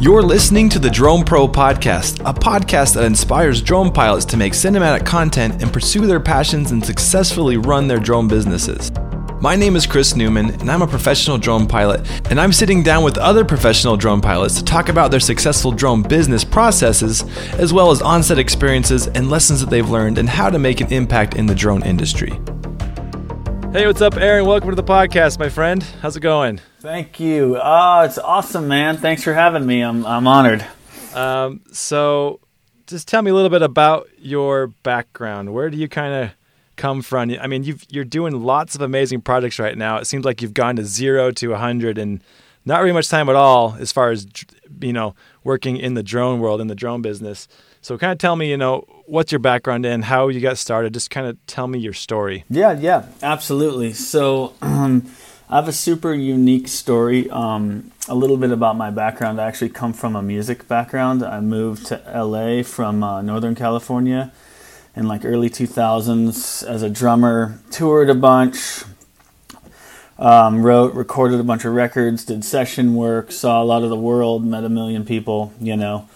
You're listening to the Drone Pro Podcast, a podcast that inspires drone pilots to make cinematic content and pursue their passions and successfully run their drone businesses. My name is Chris Newman, and I'm a professional drone pilot, and I'm sitting down with other professional drone pilots to talk about their successful drone business processes, as well as onset experiences and lessons that they've learned and how to make an impact in the drone industry. Hey, what's up, Aaron? Welcome to the podcast, my friend. How's it going? Thank you. Oh, it's awesome, man. Thanks for having me. I'm I'm honored. Um, so, just tell me a little bit about your background. Where do you kind of come from? I mean, you you're doing lots of amazing projects right now. It seems like you've gone to zero to a hundred in not really much time at all, as far as you know, working in the drone world in the drone business. So, kind of tell me, you know, what's your background and how you got started. Just kind of tell me your story. Yeah, yeah, absolutely. So, um, I have a super unique story. Um, a little bit about my background. I actually come from a music background. I moved to LA from uh, Northern California in like early 2000s as a drummer. Toured a bunch. Um, wrote, recorded a bunch of records, did session work, saw a lot of the world, met a million people, you know.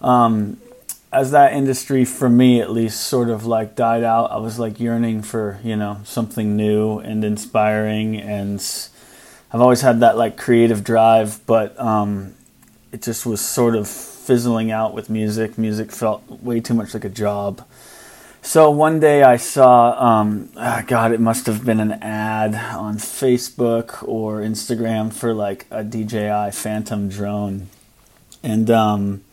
Um, as that industry for me at least sort of like died out i was like yearning for you know something new and inspiring and i've always had that like creative drive but um, it just was sort of fizzling out with music. Music felt way too much like a job. So one day i saw um, oh god it must have been an ad on facebook or instagram for like a dji phantom drone. And um,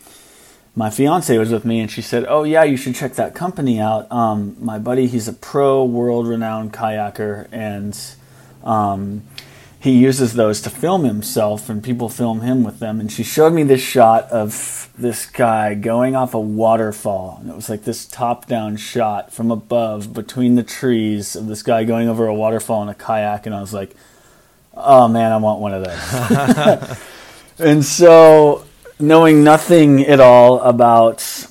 my fiance was with me and she said, "Oh yeah, you should check that company out. Um, my buddy, he's a pro, world-renowned kayaker, and um, he uses those to film himself, and people film him with them." And she showed me this shot of this guy going off a waterfall, and it was like this top-down shot from above between the trees of this guy going over a waterfall in a kayak, and I was like, "Oh man, I want one of those." and so knowing nothing at all about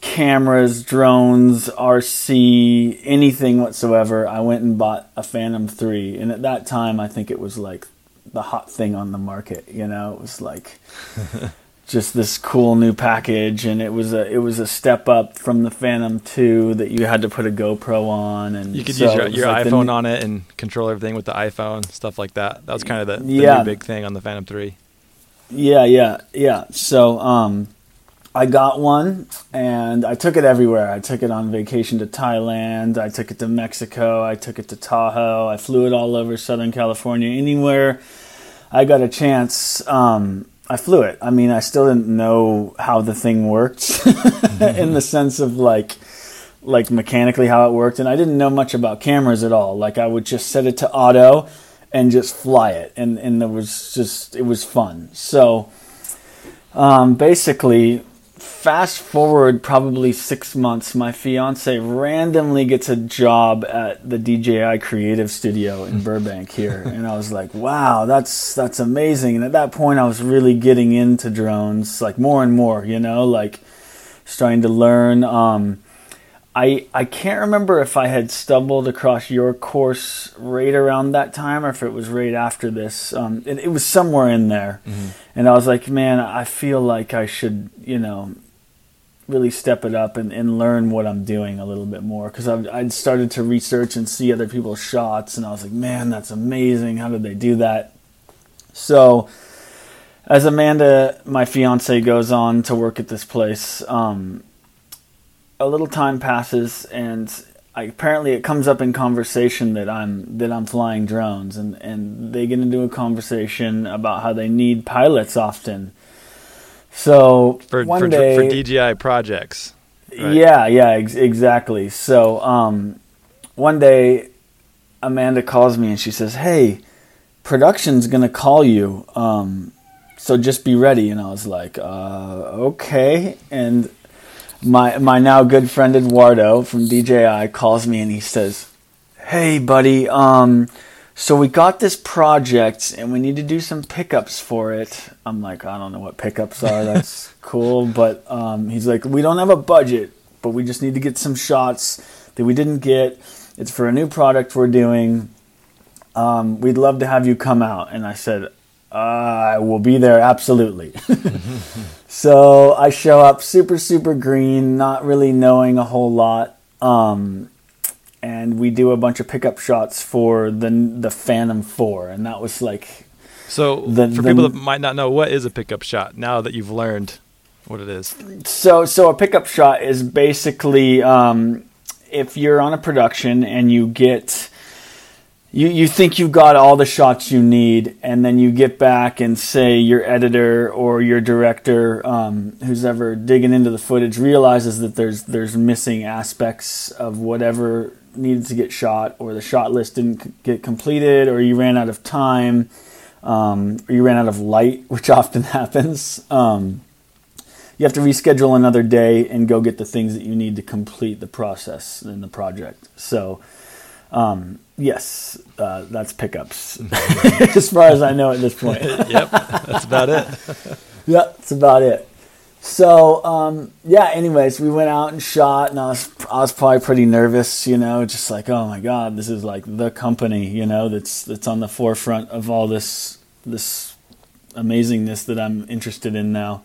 cameras, drones, RC, anything whatsoever, I went and bought a Phantom 3. And at that time, I think it was like the hot thing on the market, you know? It was like just this cool new package and it was a it was a step up from the Phantom 2 that you had to put a GoPro on and you could so use your, your like iPhone on it and control everything with the iPhone, stuff like that. That was kind of the, the yeah. new big thing on the Phantom 3. Yeah, yeah, yeah. So um, I got one and I took it everywhere. I took it on vacation to Thailand. I took it to Mexico. I took it to Tahoe. I flew it all over Southern California. Anywhere I got a chance, um, I flew it. I mean, I still didn't know how the thing worked in the sense of like like mechanically how it worked and I didn't know much about cameras at all. Like I would just set it to auto and just fly it, and and it was just it was fun. So um, basically, fast forward probably six months, my fiance randomly gets a job at the DJI Creative Studio in Burbank here, and I was like, wow, that's that's amazing. And at that point, I was really getting into drones, like more and more, you know, like starting to learn. Um, I I can't remember if I had stumbled across your course right around that time or if it was right after this. Um, it, it was somewhere in there, mm-hmm. and I was like, man, I feel like I should, you know, really step it up and, and learn what I'm doing a little bit more because I'd started to research and see other people's shots, and I was like, man, that's amazing. How did they do that? So. As Amanda, my fiance, goes on to work at this place, um, a little time passes and I, apparently it comes up in conversation that I'm that I'm flying drones and and they get into a conversation about how they need pilots often. So for one for, day, for DJI projects. Right? Yeah, yeah, ex- exactly. So um, one day Amanda calls me and she says, "Hey, production's gonna call you." Um, so just be ready. And I was like, uh, okay. And my my now good friend Eduardo from DJI calls me and he says, "Hey, buddy, um, so we got this project and we need to do some pickups for it." I'm like, "I don't know what pickups are. That's cool," but um, he's like, "We don't have a budget, but we just need to get some shots that we didn't get. It's for a new product we're doing. Um, we'd love to have you come out." And I said, I will be there absolutely. so I show up super, super green, not really knowing a whole lot. Um, and we do a bunch of pickup shots for the the Phantom 4. And that was like. So, the, for the, people that might not know, what is a pickup shot now that you've learned what it is? So, so a pickup shot is basically um, if you're on a production and you get you, you think you've got all the shots you need, and then you get back and say your editor or your director, um, who's ever digging into the footage, realizes that there's there's missing aspects of whatever needed to get shot, or the shot list didn't get completed, or you ran out of time, um, or you ran out of light, which often happens. Um, you have to reschedule another day and go get the things that you need to complete the process in the project. So um, yes, uh, that's pickups, as far as I know at this point. yep, that's about it. yeah, that's about it. So um, yeah. Anyways, we went out and shot, and I was I was probably pretty nervous, you know, just like oh my god, this is like the company, you know, that's that's on the forefront of all this this amazingness that I'm interested in now.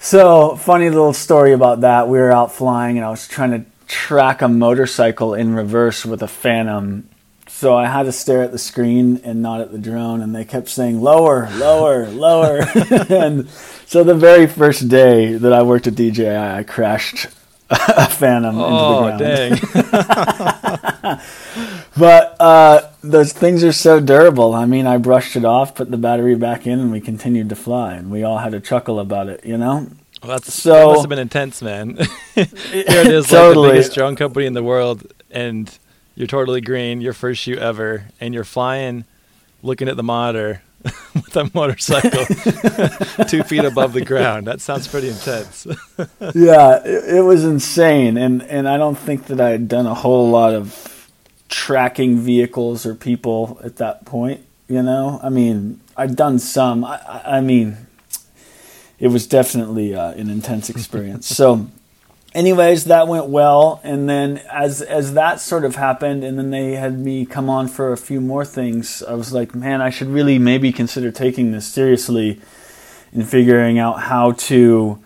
So funny little story about that. We were out flying, and I was trying to track a motorcycle in reverse with a Phantom. So I had to stare at the screen and not at the drone, and they kept saying lower, lower, lower. and so the very first day that I worked at DJI, I crashed a Phantom oh, into the ground. dang. but uh, those things are so durable. I mean, I brushed it off, put the battery back in, and we continued to fly, and we all had a chuckle about it, you know. Well, that's so, that must have been intense, man. Here it is, totally. like the biggest drone company in the world, and you're totally green, your first shoot ever, and you're flying, looking at the monitor with a motorcycle two feet above the ground. That sounds pretty intense. yeah, it, it, was insane, and and I don't think that I had done a whole lot of tracking vehicles or people at that point. You know, I mean, I'd done some. I, I mean it was definitely uh, an intense experience. so, anyways, that went well, and then as as that sort of happened, and then they had me come on for a few more things. I was like, man, I should really maybe consider taking this seriously and figuring out how to,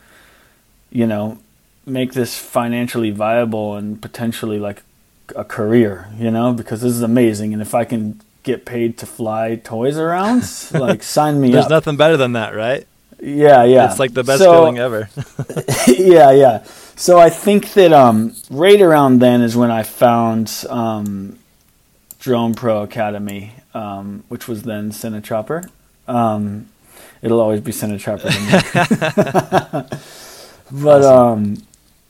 you know, make this financially viable and potentially like a career, you know, because this is amazing, and if I can get paid to fly toys around, like sign me There's up. There's nothing better than that, right? Yeah, yeah. It's like the best so, feeling ever. yeah, yeah. So I think that um, right around then is when I found um, Drone Pro Academy, um, which was then Cinechopper. Um, it'll always be to me. but awesome. Um,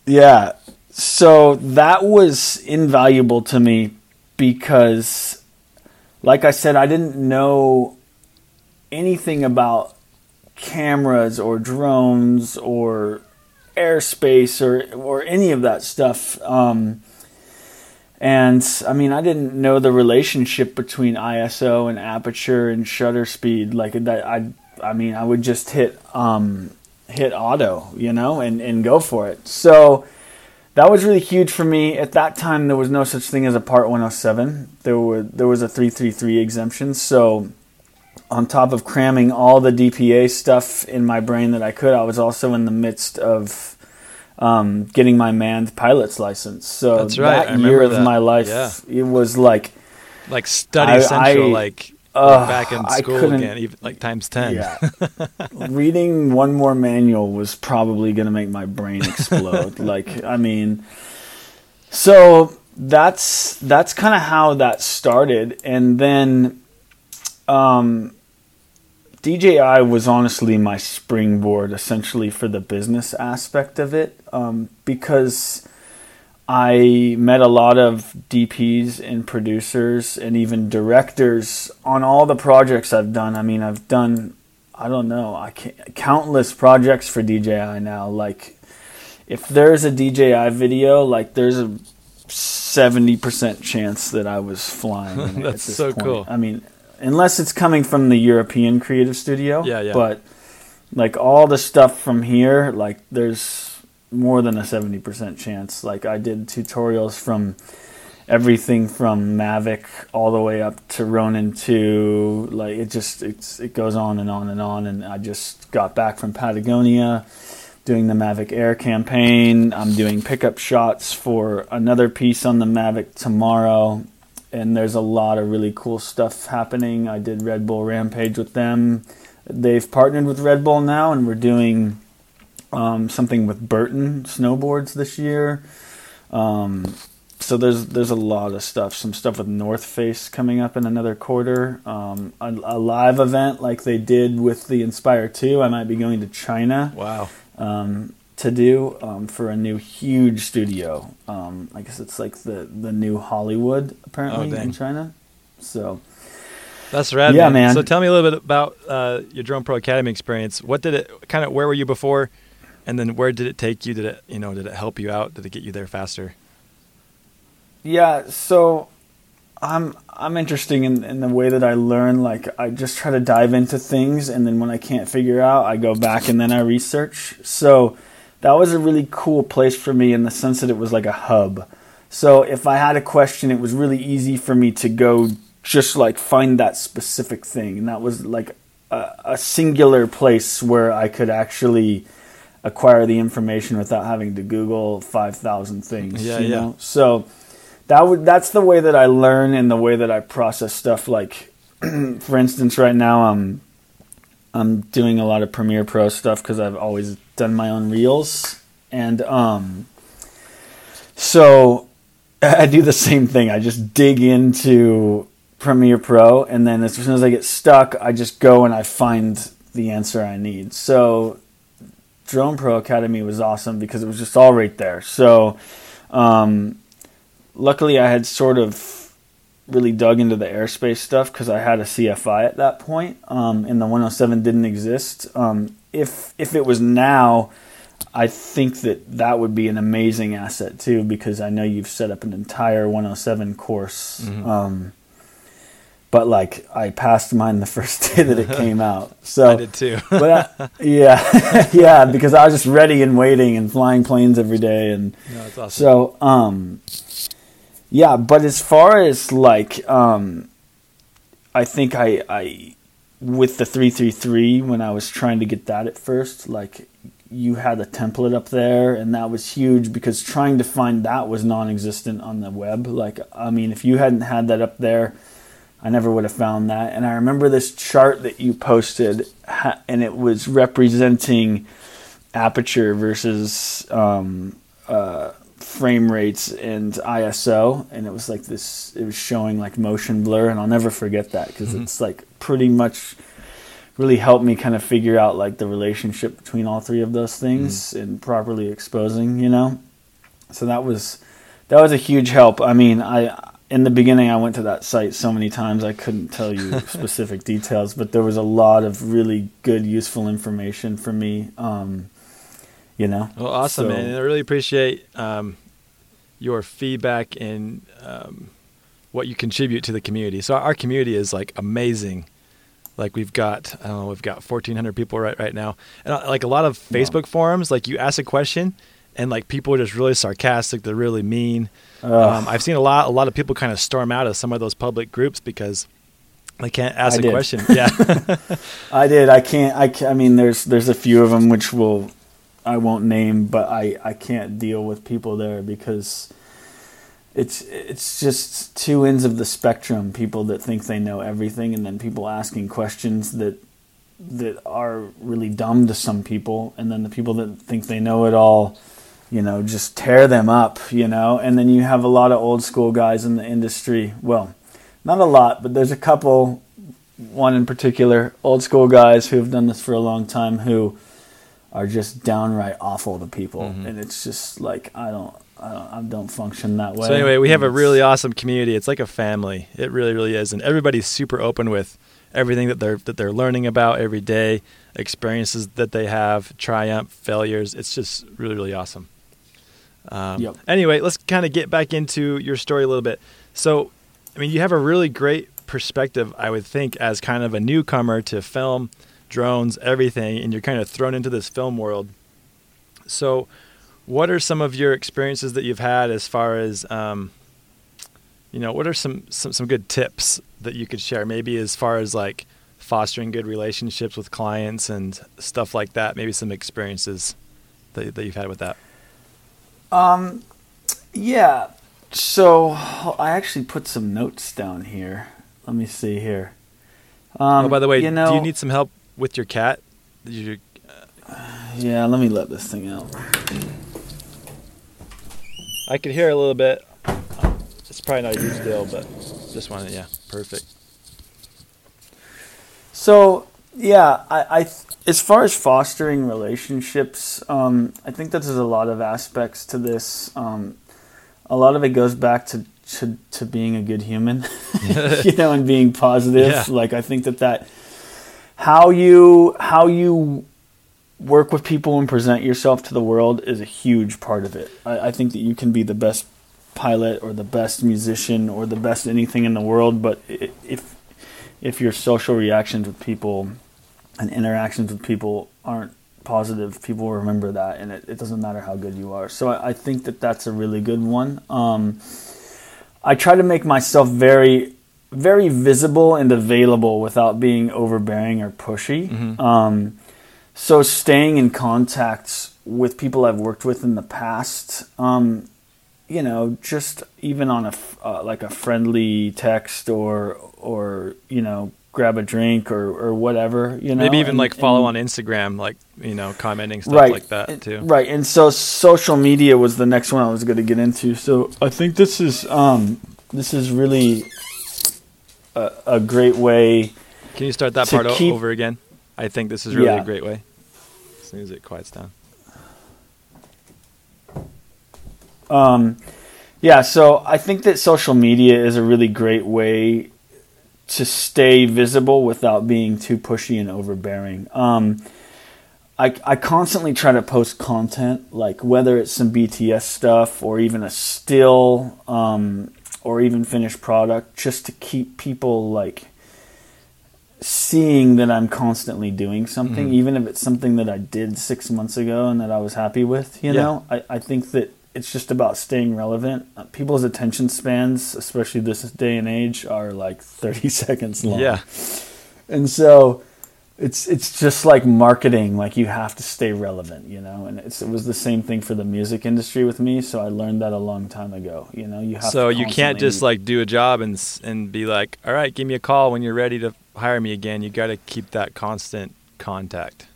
yeah, so that was invaluable to me because, like I said, I didn't know anything about cameras or drones or airspace or or any of that stuff. Um, and I mean, I didn't know the relationship between ISO and aperture and shutter speed. Like that, I I mean, I would just hit um, hit auto, you know, and and go for it. So that was really huge for me. At that time, there was no such thing as a Part 107. There were there was a 333 exemption, so on top of cramming all the DPA stuff in my brain that I could, I was also in the midst of um, getting my manned pilot's license. So That's right. that year of that. my life, yeah. it was like like study I, central, I, like uh, back in school again, even like times ten. Yeah. Reading one more manual was probably going to make my brain explode. like, I mean, so that's that's kind of how that started, and then. Um, DJI was honestly my springboard essentially for the business aspect of it um, because I met a lot of DPs and producers and even directors on all the projects I've done. I mean, I've done, I don't know, I can't, countless projects for DJI now. Like, if there's a DJI video, like, there's a 70% chance that I was flying. That's so point. cool. I mean, unless it's coming from the European creative studio. Yeah, yeah. But like all the stuff from here, like there's more than a 70% chance. Like I did tutorials from everything from Mavic all the way up to Ronin 2. Like it just it's it goes on and on and on. And I just got back from Patagonia, doing the Mavic Air campaign. I'm doing pickup shots for another piece on the Mavic tomorrow. And there's a lot of really cool stuff happening. I did Red Bull Rampage with them. They've partnered with Red Bull now, and we're doing um, something with Burton snowboards this year. Um, so there's there's a lot of stuff. Some stuff with North Face coming up in another quarter. Um, a, a, live event like they did with the Inspire Two. I might be going to China. Wow. Um, to do um, for a new huge studio. Um, I guess it's like the the new Hollywood apparently oh, in China. So. That's rad. Yeah, man. man. So tell me a little bit about uh, your Drone Pro Academy experience. What did it kind of? Where were you before? And then where did it take you? Did it, you know, did it help you out? Did it get you there faster? Yeah, so I'm I'm interesting in, in the way that I learn. Like I just try to dive into things, and then when I can't figure out, I go back and then I research. So that was a really cool place for me in the sense that it was like a hub. So if I had a question, it was really easy for me to go just like find that specific thing, and that was like a, a singular place where I could actually acquire the information without having to Google five thousand things. Yeah, you yeah. Know? So that would that's the way that I learn and the way that I process stuff. Like, for instance, right now I'm I'm doing a lot of Premiere Pro stuff because I've always done my own reels, and um, so I do the same thing. I just dig into Premiere Pro, and then as soon as I get stuck, I just go and I find the answer I need. So Drone Pro Academy was awesome because it was just all right there. So um, luckily I had sort of really dug into the airspace stuff because I had a CFI at that point, um, and the 107 didn't exist. Um, if if it was now, I think that that would be an amazing asset too because I know you've set up an entire 107 course. Mm-hmm. Um, but like I passed mine the first day that it came out. So I did too. but uh, yeah, yeah, because I was just ready and waiting and flying planes every day, and no, awesome. so um, yeah, but as far as like, um, I think I, I, with the 333, when I was trying to get that at first, like, you had a template up there, and that was huge because trying to find that was non existent on the web. Like, I mean, if you hadn't had that up there, I never would have found that. And I remember this chart that you posted, and it was representing aperture versus um, uh, frame rates and ISO, and it was like this. It was showing like motion blur, and I'll never forget that because mm-hmm. it's like pretty much really helped me kind of figure out like the relationship between all three of those things mm-hmm. and properly exposing. You know, so that was that was a huge help. I mean, I in the beginning I went to that site so many times I couldn't tell you specific details, but there was a lot of really good, useful information for me. Um, you know. Well, awesome, so, man. I really appreciate um, your feedback and um, what you contribute to the community. So our community is like amazing. Like we've got, I don't know, we've got 1,400 people right right now, and uh, like a lot of Facebook wow. forums. Like you ask a question, and like people are just really sarcastic. They're really mean. Um, I've seen a lot, a lot of people kind of storm out of some of those public groups because they can't ask I a did. question. Yeah, I did. I can't. I, I mean, there's there's a few of them which will I won't name, but I, I can't deal with people there because it's it's just two ends of the spectrum. People that think they know everything, and then people asking questions that that are really dumb to some people, and then the people that think they know it all, you know, just tear them up, you know. And then you have a lot of old school guys in the industry. Well, not a lot, but there's a couple. One in particular, old school guys who have done this for a long time who are just downright awful to people, mm-hmm. and it's just like I don't. I don't, I don't function that way. So anyway, we have a really awesome community. It's like a family. It really, really is, and everybody's super open with everything that they're that they're learning about every day, experiences that they have, triumph, failures. It's just really, really awesome. Um, yep. Anyway, let's kind of get back into your story a little bit. So, I mean, you have a really great perspective, I would think, as kind of a newcomer to film drones, everything, and you're kind of thrown into this film world. So, what are some of your experiences that you've had as far as um, you know, what are some, some some good tips that you could share? Maybe as far as like fostering good relationships with clients and stuff like that. Maybe some experiences that that you've had with that. Um, yeah. So I actually put some notes down here. Let me see here. Um, oh, by the way, you know, do you need some help with your cat? You, uh, yeah, let me let this thing out. I could hear a little bit. It's probably not a huge deal, but just wanted, yeah, perfect. So yeah, I, I as far as fostering relationships, um, I think that there's a lot of aspects to this. Um, a lot of it goes back to to, to being a good human, you know, and being positive. Yeah. Like I think that that how you how you work with people and present yourself to the world is a huge part of it. I, I think that you can be the best pilot or the best musician or the best anything in the world, but if if your social reactions with people and interactions with people aren't positive, people remember that, and it, it doesn't matter how good you are. So I, I think that that's a really good one. Um, I try to make myself very, very visible and available without being overbearing or pushy. Mm-hmm. Um, so staying in contact with people I've worked with in the past, um, you know, just even on a uh, like a friendly text or or you know grab a drink or, or whatever, you know. Maybe even and, like follow and, on Instagram, like, you know, commenting stuff right, like that too. Right. And so social media was the next one I was going to get into. So I think this is, um, this is really a, a great way. Can you start that part keep, over again? I think this is really yeah. a great way. As soon as it quiets down. Um, yeah, so I think that social media is a really great way to stay visible without being too pushy and overbearing. Um, I, I constantly try to post content, like whether it's some BTS stuff or even a still um, or even finished product, just to keep people like seeing that I'm constantly doing something, mm-hmm. even if it's something that I did six months ago and that I was happy with. You yeah. know, I, I think that it's just about staying relevant. Uh, people's attention spans, especially this day and age, are like 30 seconds long. Yeah. And so it's it's just like marketing, like you have to stay relevant, you know. And it was the same thing for the music industry with me, so I learned that a long time ago, you know. You have So you can't just like do a job and and be like, "All right, give me a call when you're ready to hire me again." You got to keep that constant contact.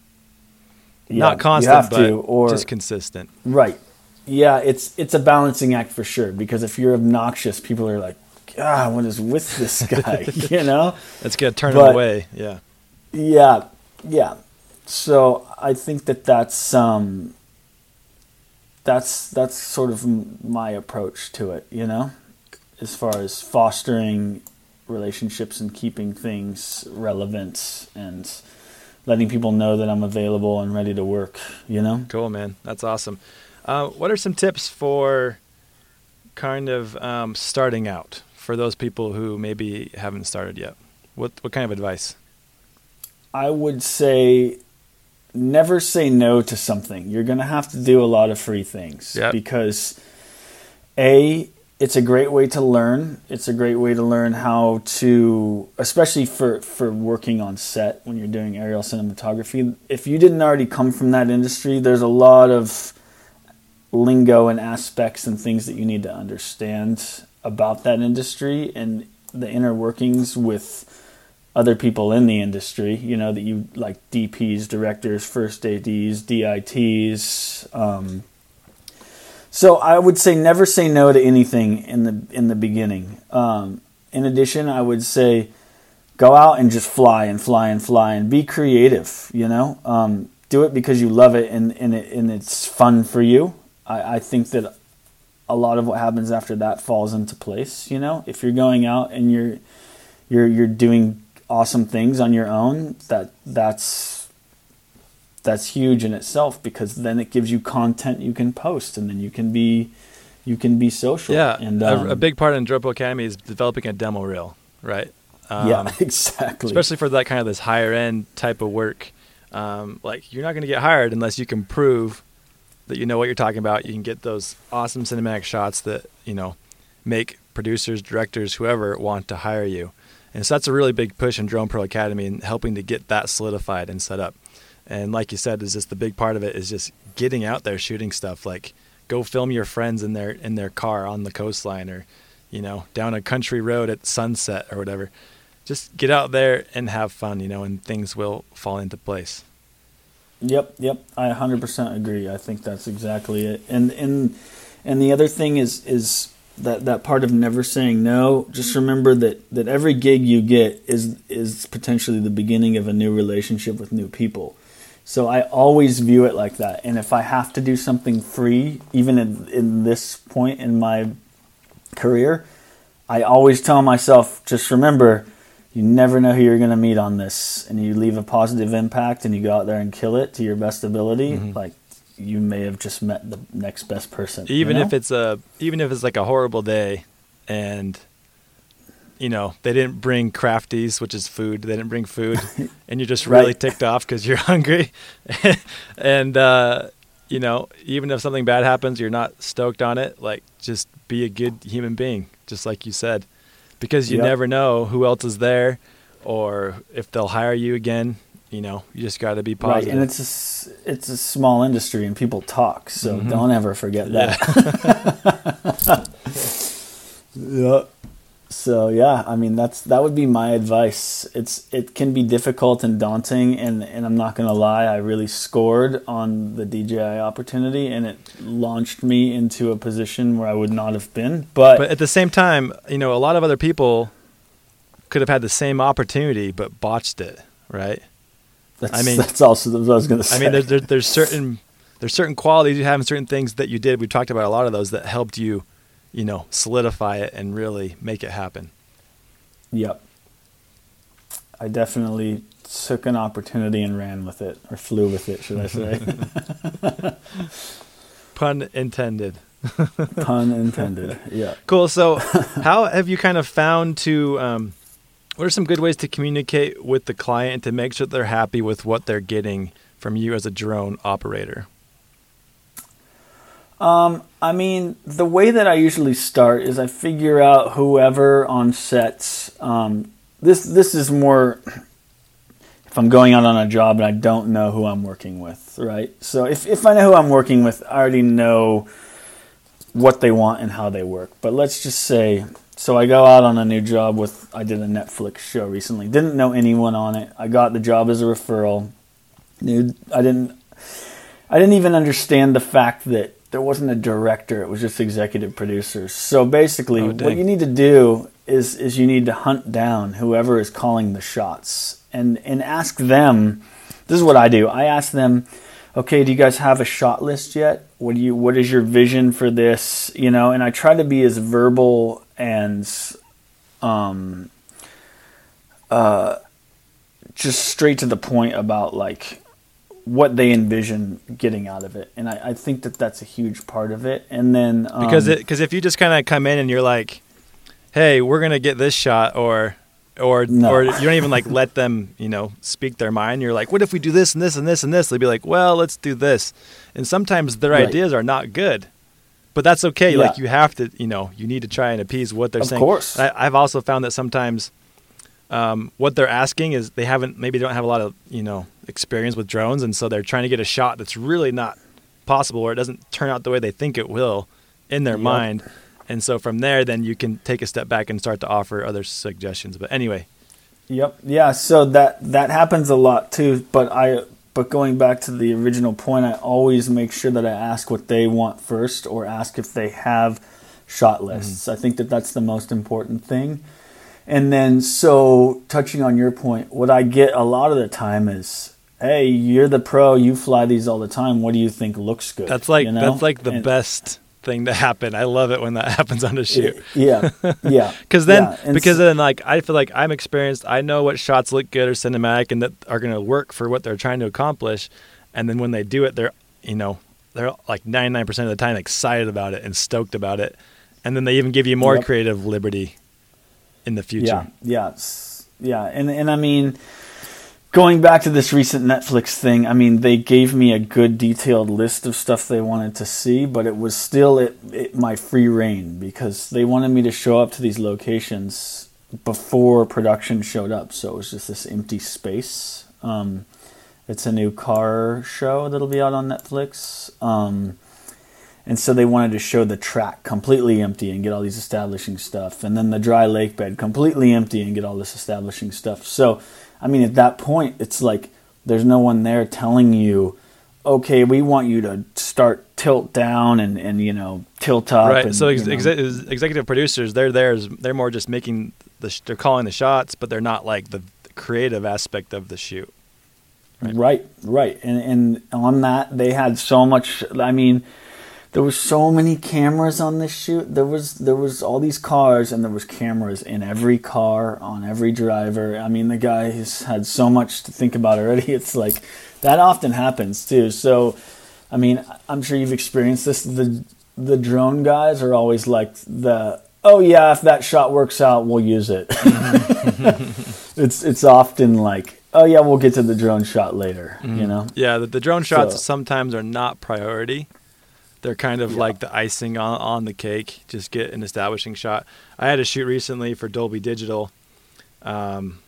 Yeah, Not constant, but to, or, just consistent. Right yeah, it's it's a balancing act for sure. Because if you're obnoxious, people are like, "Ah, what is with this guy?" you know. That's gonna turn but, away. Yeah. Yeah, yeah. So I think that that's um. That's that's sort of my approach to it. You know, as far as fostering relationships and keeping things relevant and letting people know that I'm available and ready to work. You know. Cool, man. That's awesome. Uh, what are some tips for kind of um, starting out for those people who maybe haven't started yet? What what kind of advice? I would say never say no to something. You're going to have to do a lot of free things yep. because a it's a great way to learn. It's a great way to learn how to, especially for, for working on set when you're doing aerial cinematography. If you didn't already come from that industry, there's a lot of lingo and aspects and things that you need to understand about that industry and the inner workings with other people in the industry, you know, that you like DPs, directors, first ADs, DITs. Um, so I would say never say no to anything in the in the beginning. Um, in addition, I would say go out and just fly and fly and fly and be creative. You know, um, do it because you love it and and, it, and it's fun for you. I, I think that a lot of what happens after that falls into place. You know, if you're going out and you're you're you're doing awesome things on your own, that that's that's huge in itself because then it gives you content you can post and then you can be you can be social. Yeah, and um, a, a, big part in Pro Academy is developing a demo reel, right? Um, yeah, exactly. Especially for that kind of this higher end type of work. Um, like you're not going to get hired unless you can prove that you know what you're talking about. You can get those awesome cinematic shots that you know make producers, directors, whoever want to hire you. And so that's a really big push in Drone Pro Academy and helping to get that solidified and set up. And like you said, is just the big part of it is just getting out there shooting stuff. Like go film your friends in their in their car on the coastline or, you know, down a country road at sunset or whatever. Just get out there and have fun, you know, and things will fall into place. Yep, yep. I 100% agree. I think that's exactly it. And and and the other thing is is that that part of never saying no. Just remember that that every gig you get is is potentially the beginning of a new relationship with new people. So I always view it like that. And if I have to do something free, even in, in this point in my career, I always tell myself, just remember, you never know who you're going to meet on this. And you leave a positive impact and you go out there and kill it to your best ability. Mm-hmm. Like, you may have just met the next best person. Even you know? if it's a, even if it's like a horrible day, and you know they didn't bring crafties, which is food. They didn't bring food, and you're just really right. ticked off because you're hungry, and uh, you know even if something bad happens, you're not stoked on it. Like just be a good human being, just like you said, because you yep. never know who else is there, or if they'll hire you again you know you just got to be positive right and it's a, it's a small industry and people talk so mm-hmm. don't ever forget that. Yeah. yeah so yeah i mean that's that would be my advice. It's it can be difficult and daunting and and i'm not going to lie i really scored on the dji opportunity and it launched me into a position where i would not have been but but at the same time you know a lot of other people could have had the same opportunity but botched it right that's, I mean, that's also what I was going to say. I mean, there's, there, there's certain there's certain qualities you have and certain things that you did. We talked about a lot of those that helped you, you know, solidify it and really make it happen. Yep. I definitely took an opportunity and ran with it, or flew with it, should I say? Pun intended. Pun intended. Yeah. Cool. So, how have you kind of found to um, what are some good ways to communicate with the client to make sure they're happy with what they're getting from you as a drone operator? Um, I mean, the way that I usually start is I figure out whoever on sets. Um, this this is more if I'm going out on a job and I don't know who I'm working with, right? So if if I know who I'm working with, I already know what they want and how they work. But let's just say so I go out on a new job with I did a Netflix show recently. Didn't know anyone on it. I got the job as a referral. Knew I didn't I didn't even understand the fact that there wasn't a director. It was just executive producers. So basically, oh, what you need to do is is you need to hunt down whoever is calling the shots and and ask them. This is what I do. I ask them okay, do you guys have a shot list yet? What do you what is your vision for this? You know, and I try to be as verbal and um uh just straight to the point about like what they envision getting out of it, and I, I think that that's a huge part of it. And then um, because it because if you just kind of come in and you're like, "Hey, we're gonna get this shot," or or no. or you don't even like let them you know speak their mind you're like what if we do this and this and this and this they'd be like well let's do this and sometimes their right. ideas are not good but that's okay yeah. like you have to you know you need to try and appease what they're of saying of course I, have also found that sometimes um, what they're asking is they haven't maybe they don't have a lot of you know experience with drones and so they're trying to get a shot that's really not possible or it doesn't turn out the way they think it will in their yep. mind and so from there, then you can take a step back and start to offer other suggestions. But anyway. Yep. Yeah. So that that happens a lot too. But I but going back to the original point, I always make sure that I ask what they want first, or ask if they have shot mm-hmm. lists. Mm-hmm. I think that that's the most important thing. And then, so touching on your point, what I get a lot of the time is, "Hey, you're the pro. You fly these all the time. What do you think looks good?" That's like you know? that's like the and, best thing to happen. I love it when that happens on a shoot. Yeah, yeah. Because then, yeah. because then, like I feel like I'm experienced. I know what shots look good or cinematic and that are going to work for what they're trying to accomplish. And then when they do it, they're you know they're like 99% of the time excited about it and stoked about it. And then they even give you more yep. creative liberty in the future. Yeah, yeah, yeah. And and I mean going back to this recent Netflix thing, I mean, they gave me a good detailed list of stuff they wanted to see, but it was still at, at my free reign because they wanted me to show up to these locations before production showed up. So it was just this empty space. Um, it's a new car show that'll be out on Netflix. Um, and so they wanted to show the track completely empty and get all these establishing stuff, and then the dry lake bed completely empty and get all this establishing stuff. So I mean, at that point, it's like there's no one there telling you, okay, we want you to start tilt down and, and you know tilt up. Right. And, so ex- exe- executive producers, they're there. They're more just making the. Sh- they're calling the shots, but they're not like the creative aspect of the shoot. Right. right, right, and and on that they had so much. I mean, there was so many cameras on this shoot. There was there was all these cars, and there was cameras in every car on every driver. I mean, the guy has had so much to think about already. It's like that often happens too. So, I mean, I'm sure you've experienced this. The the drone guys are always like the oh yeah, if that shot works out, we'll use it. it's it's often like oh yeah, we'll get to the drone shot later. Mm-hmm. You know. Yeah, the, the drone shots so, sometimes are not priority. They're kind of yeah. like the icing on, on the cake. Just get an establishing shot. I had a shoot recently for Dolby Digital, um,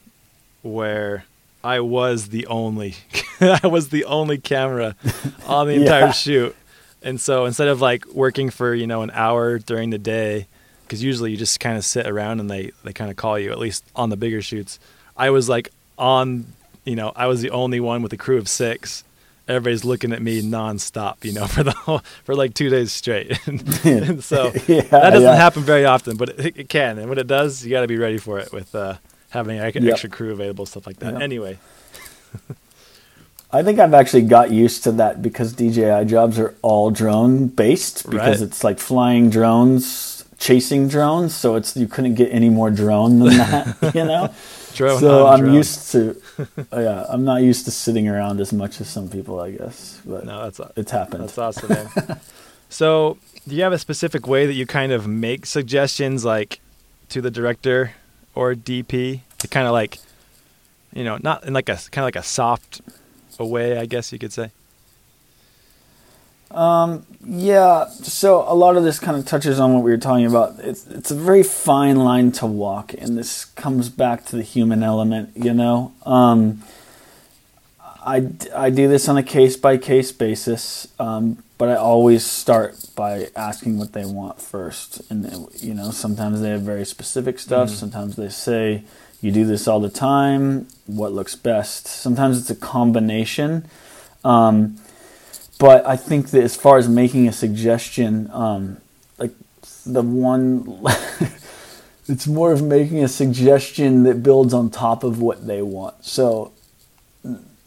where I was the only, I was the only camera on the entire yeah. shoot. And so instead of like working for you know an hour during the day, because usually you just kind of sit around and they they kind of call you at least on the bigger shoots. I was like on, you know, I was the only one with a crew of six everybody's looking at me nonstop, you know, for the whole, for like two days straight. and, so yeah, that doesn't yeah. happen very often, but it, it, can. And when it does, you got to be ready for it with uh, having extra yep. crew available, stuff like that. Yep. Anyway. I think I've actually got used to that because DJI jobs are all drone based because right. it's like flying drones, chasing drones. So it's you couldn't get any more drone than that, you know. Drone so I'm drone. used to, oh, yeah, I'm not used to sitting around as much as some people, I guess. But no, that's it's happened. That's awesome, man. so, do you have a specific way that you kind of make suggestions, like to the director or DP, to kind of like, you know, not in like a kind of like a soft way, I guess you could say. Um, yeah, so a lot of this kind of touches on what we were talking about. It's it's a very fine line to walk, and this comes back to the human element. You know, um, I I do this on a case by case basis, um, but I always start by asking what they want first. And you know, sometimes they have very specific stuff. Mm. Sometimes they say, "You do this all the time. What looks best?" Sometimes it's a combination. Um, but I think that as far as making a suggestion, um, like the one, it's more of making a suggestion that builds on top of what they want. So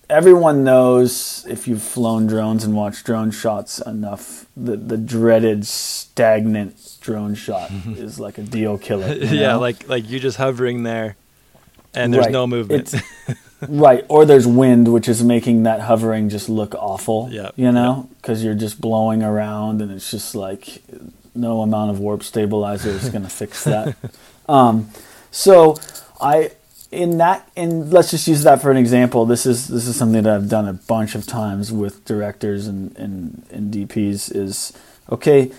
everyone knows if you've flown drones and watched drone shots enough, the the dreaded stagnant drone shot is like a deal killer. You know? yeah, like like you just hovering there, and there's right. no movement right, or there's wind, which is making that hovering just look awful. Yeah, you know, because you're just blowing around, and it's just like no amount of warp stabilizer is going to fix that. Um, so I in that and let's just use that for an example. This is this is something that I've done a bunch of times with directors and and, and DPs. Is okay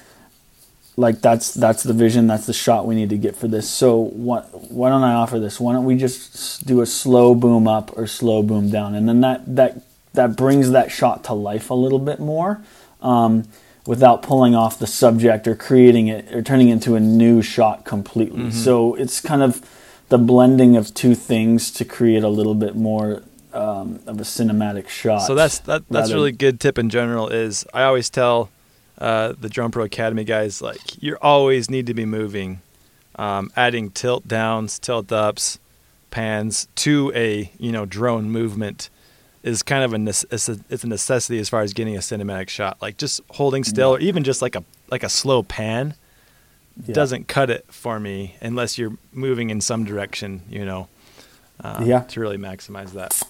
like that's that's the vision that's the shot we need to get for this. So what, why don't i offer this? Why don't we just do a slow boom up or slow boom down? And then that that that brings that shot to life a little bit more um, without pulling off the subject or creating it or turning it into a new shot completely. Mm-hmm. so it's kind of the blending of two things to create a little bit more um, of a cinematic shot so that's that, that's rather, really good tip in general is i always tell uh, the Drone Pro Academy guys, like you always need to be moving, um, adding tilt downs, tilt ups, pans to a you know drone movement is kind of a it's a, it's a necessity as far as getting a cinematic shot. Like just holding still, or even just like a like a slow pan, yeah. doesn't cut it for me unless you're moving in some direction. You know, uh, yeah, to really maximize that.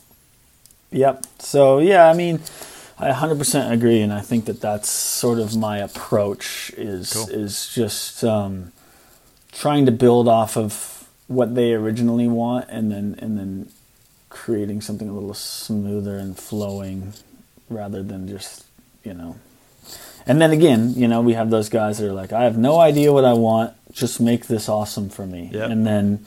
Yep. So yeah, I mean I 100% agree, and I think that that's sort of my approach. Is cool. is just um, trying to build off of what they originally want, and then and then creating something a little smoother and flowing rather than just, you know. And then again, you know, we have those guys that are like, I have no idea what I want, just make this awesome for me. Yep. And then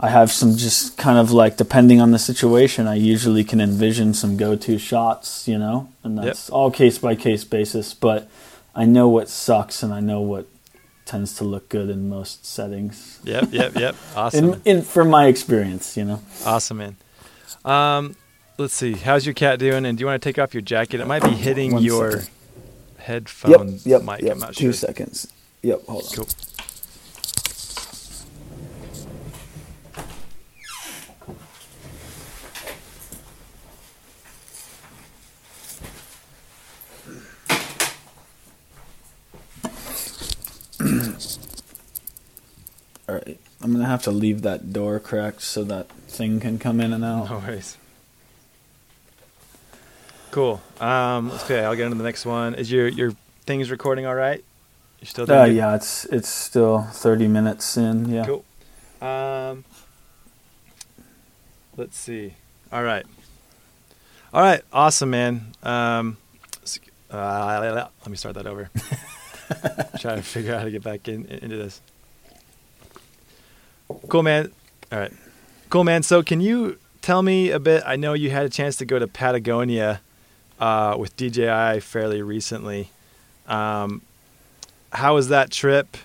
I have some just kind of like, depending on the situation, I usually can envision some go to shots, you know, and that's all case by case basis. But I know what sucks and I know what tends to look good in most settings. Yep, yep, yep. Awesome. In, in from my experience, you know. awesome, man. Um, let's see. How's your cat doing? And do you want to take off your jacket? It might be hitting One your second. headphone mic. yep. I'm not Two sure. seconds. Yep. Hold on. Cool. All right. I'm gonna have to leave that door cracked so that thing can come in and out. No worries. Cool. Um, okay, I'll get into the next one. Is your your things recording all right? You still doing Uh, good? yeah, it's it's still 30 minutes in. Yeah. Cool. Um, let's see. All right. All right. Awesome, man. Um, uh, let me start that over. Try to figure out how to get back in, into this. Cool, man. All right. Cool, man. So, can you tell me a bit? I know you had a chance to go to Patagonia uh, with DJI fairly recently. Um, how was that trip?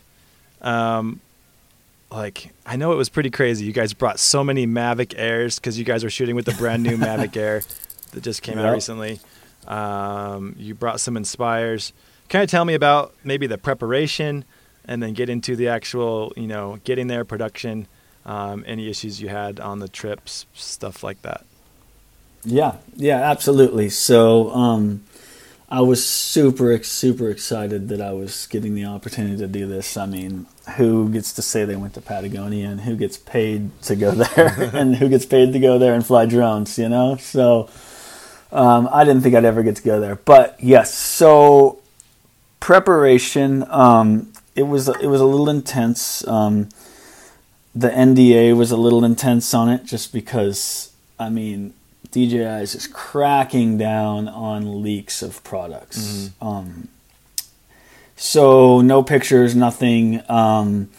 Um, like I know it was pretty crazy. You guys brought so many Mavic Airs because you guys were shooting with the brand new Mavic Air that just came out recently. Um, you brought some Inspires. Kind of tell me about maybe the preparation, and then get into the actual, you know, getting there, production, um, any issues you had on the trips, stuff like that. Yeah, yeah, absolutely. So, um, I was super, super excited that I was getting the opportunity to do this. I mean, who gets to say they went to Patagonia and who gets paid to go there and who gets paid to go there and fly drones, you know? So, um, I didn't think I'd ever get to go there. But yes, so preparation, um, it was, it was a little intense. Um, the NDA was a little intense on it just because, I mean, DJI is just cracking down on leaks of products. Um, so no pictures, nothing. Um,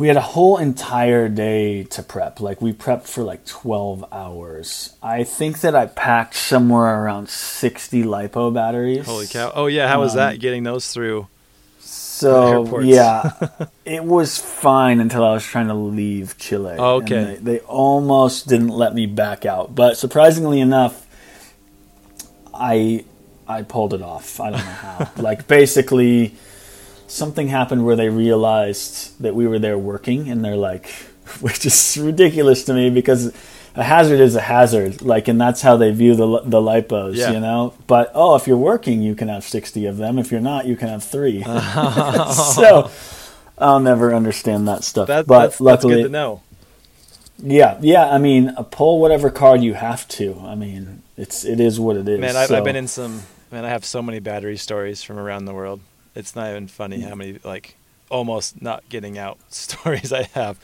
we had a whole entire day to prep. Like we prepped for like 12 hours. I think that I packed somewhere around 60 lipo batteries. Holy cow! Oh yeah, how was Um, that getting those through? So yeah, it was fine until I was trying to leave Chile. Oh, okay. they, they almost didn't let me back out, but surprisingly enough, I I pulled it off. I don't know how. like basically, something happened where they realized that we were there working, and they're like, which is ridiculous to me because a hazard is a hazard. Like, and that's how they view the the lipos, Yeah. you know. But oh, if you're working, you can have sixty of them. If you're not, you can have three. so I'll never understand that stuff. That, but that's, that's luckily, good to know. yeah, yeah. I mean, pull whatever card you have to. I mean, it's it is what it is. Man, I've, So- I've been in some. Man, I have so many battery stories from around the world. It's not even funny how many like almost not getting out stories I have.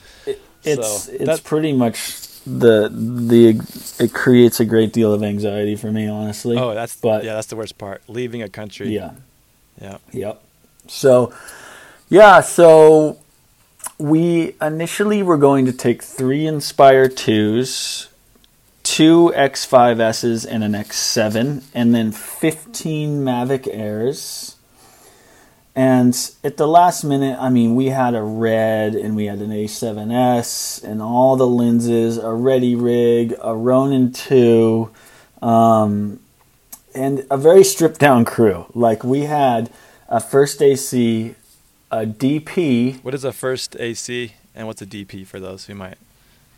It's So, it's pretty much the the it creates a great deal of anxiety for me, honestly. Oh, that's but yeah, that's the worst part. Leaving a country. yeah, yeah. Yep. So, yeah, so we initially were going to take three Inspire 2s, two X5Ss, and an X7, and then 15 Mavic Airs. And at the last minute, I mean, we had a red and we had an A7S and all the lenses, a Ready Rig, a Ronin 2, um, and a very stripped down crew. Like we had a first AC, a DP, What is a first AC and what's a DP for those who might?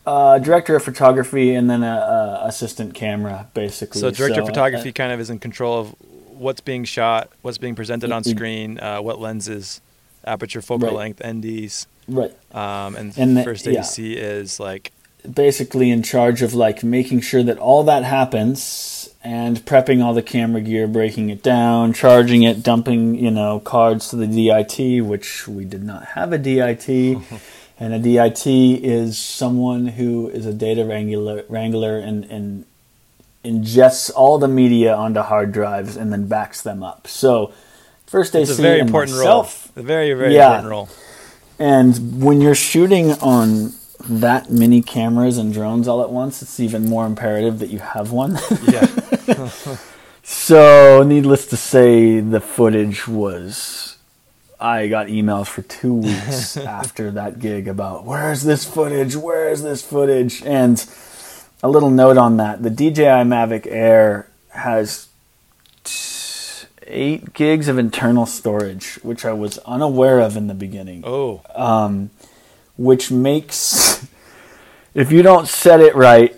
uh, director of photography, and then a, a assistant camera, basically. So director of uh, photography kind of is in control of what's being shot, what's being presented on Mm, mm. screen, uh, what lenses, aperture, focal Right. length, NDs, right. um, and, And the- first yeah. Is like basically in charge of like making sure that all that happens and prepping all the camera gear, breaking it down, charging it, dumping, you know, cards to the DIT, which we did not have a DIT. And a DIT is someone who is a data wrangler, wrangler and, and ingests all the media onto hard drives and then backs them up. So, first AC It's a very important myself, role. A very, very Yeah. important role. And when you're shooting on that many cameras and drones all at once, it's even more imperative that you have one. Yeah. so, needless to say, the footage was. I got emails for two weeks after that gig about where's this footage? Where's this footage? And a little note on that the DJI Mavic Air has t- eight gigs of internal storage, which I was unaware of in the beginning Oh, um, which makes if you don't set it right,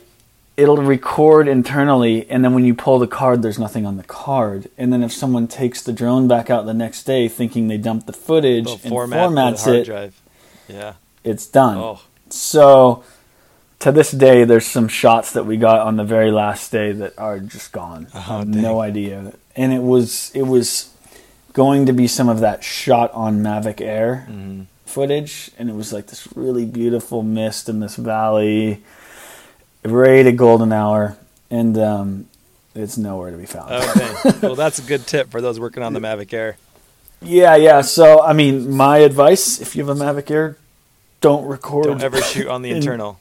it'll record internally, and then when you pull the card, there's nothing on the card. And then if someone takes the drone back out the next day, thinking they dumped the footage and format the formats hard it, drive. Yeah. it's done. Oh, So to this day, there's some shots that we got on the very last day that are just gone. Oh, no idea. And it was it was going to be some of that shot on Mavic Air mhm. footage, and it was like this really beautiful mist in this valley, right at golden hour, and um, it's nowhere to be found. Okay. well, that's a good tip for those working on the Mavic Air. Yeah, yeah. So I mean, my advice: if you have a Mavic Air, don't record. Don't ever shoot on the in- internal.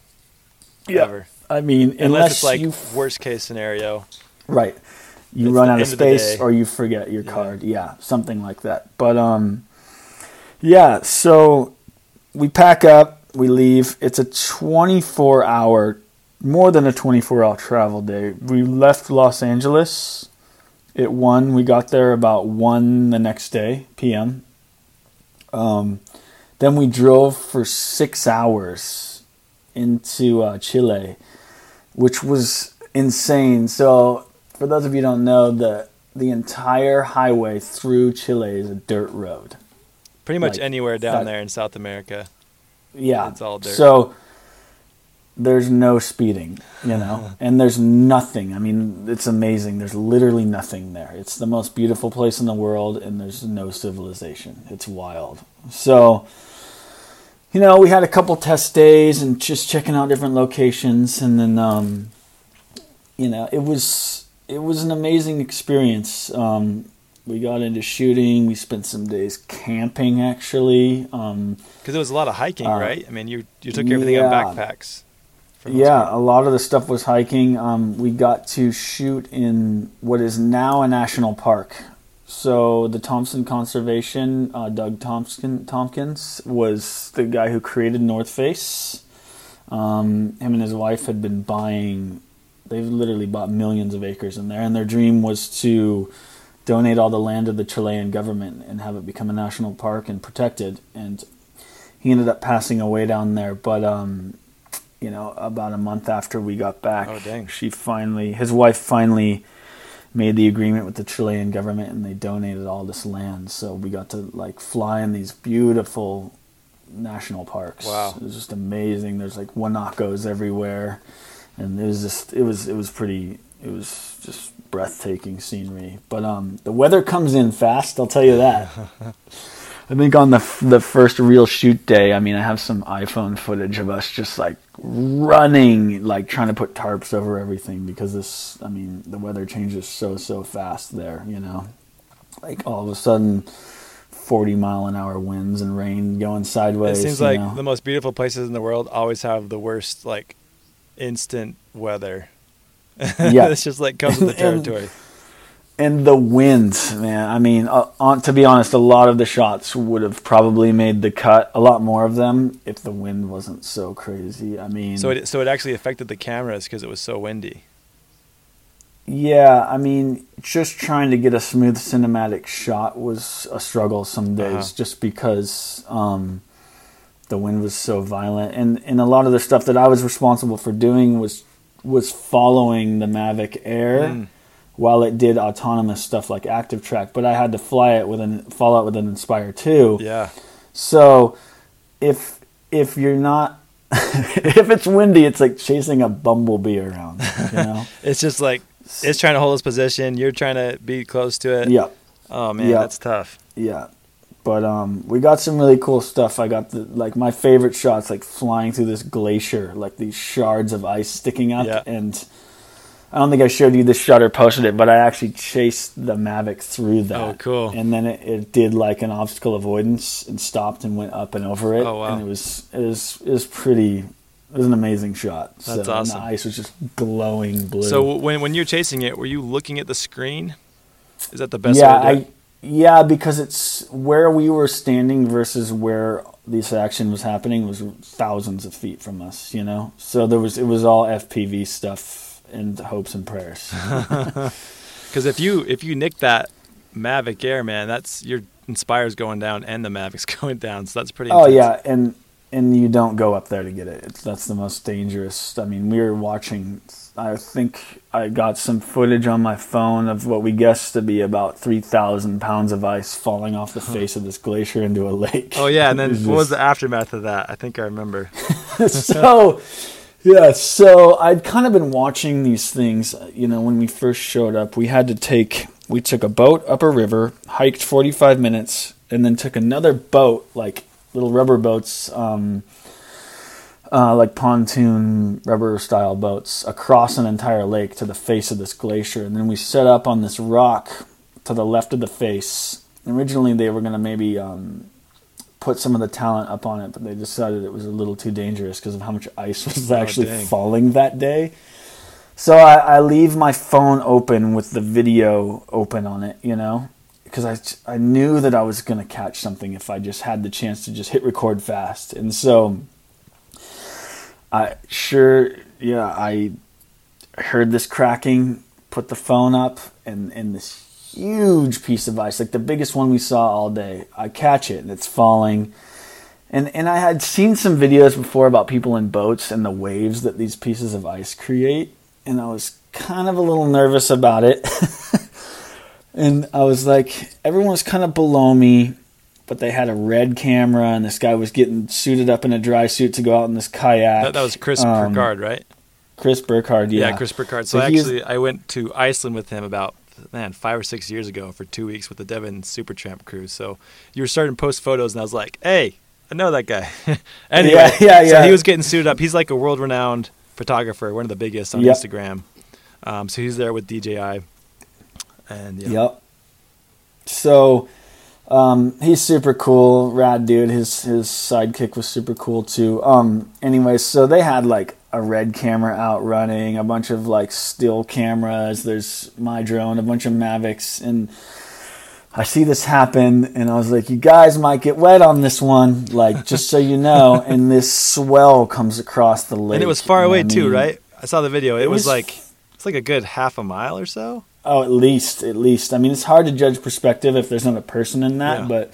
Yeah. Ever. I mean, Unless, unless, it's like you worst case scenario. right, you It's run out of end of space or you forget your Yeah. card. Yeah, something like that. But um, yeah. So we pack up, we leave. It's a 24 hour, more than a 24 hour travel day. We left Los Angeles at one. We got there about one the next day p.m. Um, then we drove for six hours into uh, Chile, which was insane. So, for those of you who don't know, the the entire highway through Chile is a dirt road. Pretty much Like, anywhere down that- there in South America. Yeah, It's all dirt. So there's no speeding, you know, and there's nothing. I mean, it's amazing. There's literally nothing there. It's the most beautiful place in the world, and there's no civilization. It's wild. So, you know, we had a couple test days and just checking out different locations, and then, um, you know, it was it was an amazing experience. Um, we got into shooting. We spent some days camping, actually. Um, Because it was a lot of hiking, Uh, right? I mean, you you took everything on backpacks. for the most Yeah, a lot of the stuff was hiking. Um, we got to shoot in what is now a national park. So the Thompson Conservation, uh, Doug Thompson, Tompkins was the guy who created North Face. Um, him and his wife had been buying. They've literally bought millions of acres in there, and their dream was to donate all the land to the Chilean government and have it become a national park and protected. And he ended up passing away down there, but um, you know, about a month after we got back, Oh, dang. she finally, his wife finally made the agreement with the Chilean government, and they donated all this land. So we got to like fly in these beautiful national parks. Wow. it was just amazing. There's like guanacos everywhere, and it was just, it was, it was pretty, it was just breathtaking scenery. But um, the weather comes in fast. I'll tell you that. I think on the f- the first real shoot day, I mean, I have some iPhone footage of us just like running, like trying to put tarps over everything because this, I mean, the weather changes so so fast there. You know, like all of a sudden, forty mile an hour winds and rain going sideways. It seems like know. the most beautiful places in the world always have the worst, like, instant weather. Yeah. it's just like comes with the territory. And the winds, man. I mean, uh, on, to be honest, a lot of the shots would have probably made the cut. A lot more of them if the wind wasn't so crazy. I mean, So it so it actually affected the cameras because it was so windy. Yeah, I mean, just trying to get a smooth cinematic shot was a struggle some days, Uh-huh. just because um, the wind was so violent, and and a lot of the stuff that I was responsible for doing was was following the Mavic Air Mm. While it did autonomous stuff like active track, but I had to fly it with an follow it with an Inspire two. Yeah. So if if you're not if it's windy, it's like chasing a bumblebee around, you know. It's just like it's trying to hold its position. You're trying to be close to it. yeah. Oh man, Yeah. that's tough. Yeah. But um, we got some really cool stuff. I got the like my favorite shots, like flying through this glacier, like these shards of ice sticking up, Yeah. and I don't think I showed you this shot or posted it, but I actually chased the Mavic through that. Oh, cool. And then it, it did like an obstacle avoidance and stopped and went up and over it. Oh, wow. And it was it was it was pretty. It was an amazing shot. That's so, and awesome. the ice was just glowing blue. So when when you're chasing it, were you looking at the screen? Is that the best yeah, way to do I it? yeah because it's where we were standing versus where this action was happening was thousands of feet from us. You know, so there was it was all FPV stuff and hopes and prayers. Because if you if you nick that Mavic Air, man, that's your Inspire's going down and the Mavic's going down. So that's pretty. Oh yeah, and and you don't go up there to get it. It's, that's the most dangerous. I mean, we were watching. I think I got some footage on my phone of what we guessed to be about three thousand pounds of ice falling off the face of this glacier into a lake. Oh yeah, and then It was what was the aftermath of that? I think I remember. so yeah so i'd kind of been watching these things you know when we first showed up. We had to take we took a boat up a river hiked 45 minutes and then took another boat like little rubber boats um, uh, like pontoon rubber style boats across an entire lake to the face of this glacier. And then we set up on this rock to the left of the face. Originally they were going to maybe um, put some of the talent up on it, but they decided it was a little too dangerous because of how much ice was oh, actually dang. falling that day. So I, I leave my phone open with the video open on it, you know, because I, I knew that I was going to catch something if I just had the chance to just hit record fast. And so I sure, yeah, I heard this cracking, put the phone up, and, and this huge piece of ice, like the biggest one we saw all day. I catch it and it's falling. And and I had seen some videos before about people in boats and the waves that these pieces of ice create, and I was kind of a little nervous about it. and I was like, everyone was kind of below me, but they had a red camera, and this guy was getting suited up in a dry suit to go out in this kayak. That, that was Chris Um, Burkard, right? Chris Burkard, yeah. Yeah, Chris Burkard. So So, he is- actually, I went to Iceland with him about man five or six years ago for two weeks with the Devin Supertramp crew. So you were starting to post photos, and I was like, "Hey, I know that guy." anyway, Yeah, yeah, So he was getting suited up. He's like a world-renowned photographer, one of the biggest on Yep. Instagram. Um, so he's there with DJI, and yeah, Yep. So um, he's super cool, rad dude. His his sidekick was super cool too. Um, anyway, so they had like a red camera out running, a bunch of like still cameras. There's my drone, a bunch of Mavics, and I see this happen, and I was like, "You guys might get wet on this one, like just so you know." and this swell comes across the lake, and it was far away I too, right? I saw the video. It, It was, was- like it's like a good half a mile or so. Oh, at least, at least. I mean, it's hard to judge perspective if there's not a person in that, Yeah. but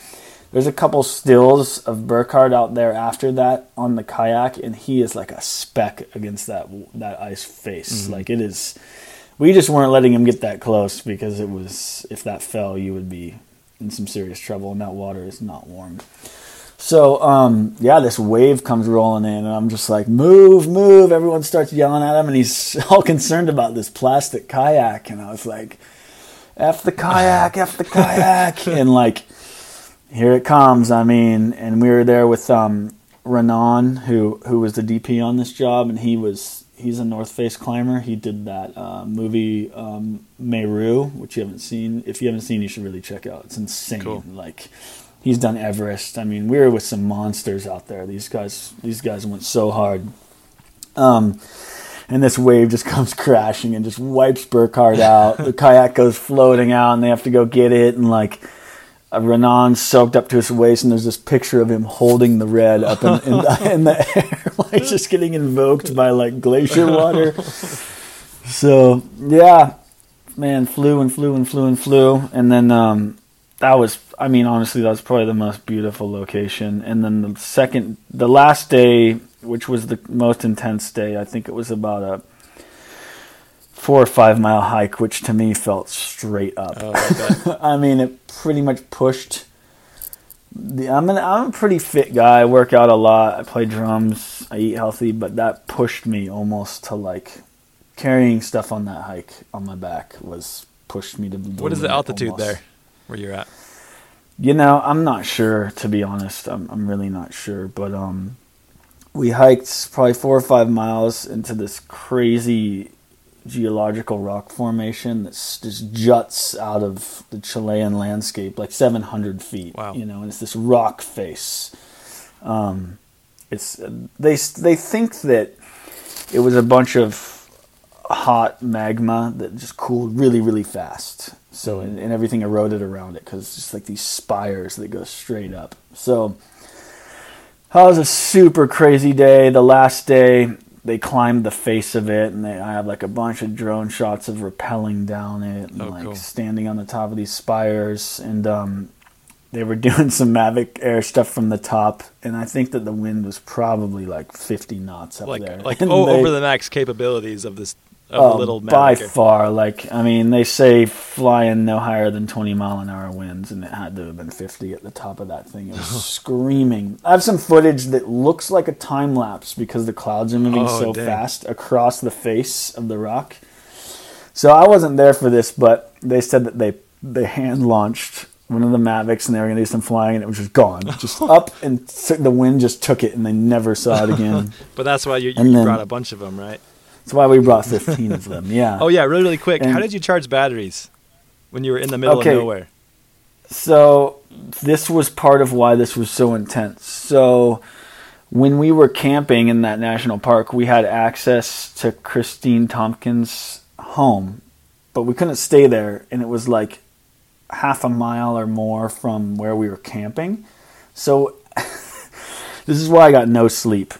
there's a couple stills of Burkard out there after that on the kayak, and he is like a speck against that that ice face. Mm-hmm. Like it is. We just weren't letting him get that close because it was if that fell, you would be in some serious trouble, and that water is not warm. So, um, yeah, this wave comes rolling in, and I'm just like, move, move. Everyone starts yelling at him, and he's all concerned about this plastic kayak. And I was like, F the kayak, F the kayak. and like, here it comes. I mean, and we were there with um, Renan, who, who was the DP on this job, and he was. He's a North Face climber. He did that uh, movie um, Meru, which you haven't seen. If you haven't seen, you should really check out. It's insane. Cool. Like, he's done Everest. I mean, we were with some monsters out there. These guys, these guys went so hard. Um, and this wave just comes crashing and just wipes Burkard out. the kayak goes floating out, and they have to go get it. And like, Renan's soaked up to his waist, and there's this picture of him holding the red up in, in, the, in the air, like just getting invoked by like glacier water. So yeah, man, flew and flew and flew and flew, and then um, that was, I mean, honestly, that was probably the most beautiful location. And then the second, the last day, which was the most intense day, I think it was about a four or five mile hike, which to me felt straight up. Oh, I. I mean, it pretty much pushed. The, I'm an I'm a pretty fit guy. I work out a lot. I play drums. I eat healthy, but that pushed me almost to like carrying stuff on that hike on my back was pushed me to. what is the altitude almost. there, where you're at? You know, I'm not sure to be honest. I'm I'm really not sure, but um we hiked probably 4 or 5 miles into this crazy geological rock formation that just juts out of the Chilean landscape like 700 feet. Wow. You know, and it's this rock face. Um, it's they they think that it was a bunch of hot magma that just cooled really really fast. So and, and everything eroded around it because it's just like these spires that go straight up. So that was a super crazy day. The last day they climbed the face of it, and they I have like a bunch of drone shots of rappelling down it and Oh, like cool. standing on the top of these spires and um they were doing some Mavic Air stuff from the top, and I think that the wind was probably like 50 knots up Like there. like oh, they- over the max capabilities of this of oh, the um, little by far. Like I mean, they say flying no higher than 20 mile an hour winds, and it had to have been 50 at the top of that thing. It was screaming. I have some footage that looks like a time lapse because the clouds are moving Oh, so dang. fast across the face of the rock. So I wasn't there for this, but they said that they they hand launched one of the Mavics and they were going to do some flying, and it was just gone, just up, and the wind just took it, and they never saw it again. But that's why you, you then- brought a bunch of them, right? That's why we brought 15 of them. Yeah. Oh yeah, really really quick. How did you charge batteries when you were in the middle Okay. of nowhere? So this was part of why this was so intense. So when we were camping in that national park, we had access to Christine Tompkins' home, but we couldn't stay there, and it was like half a mile or more from where we were camping. So this is why I got no sleep.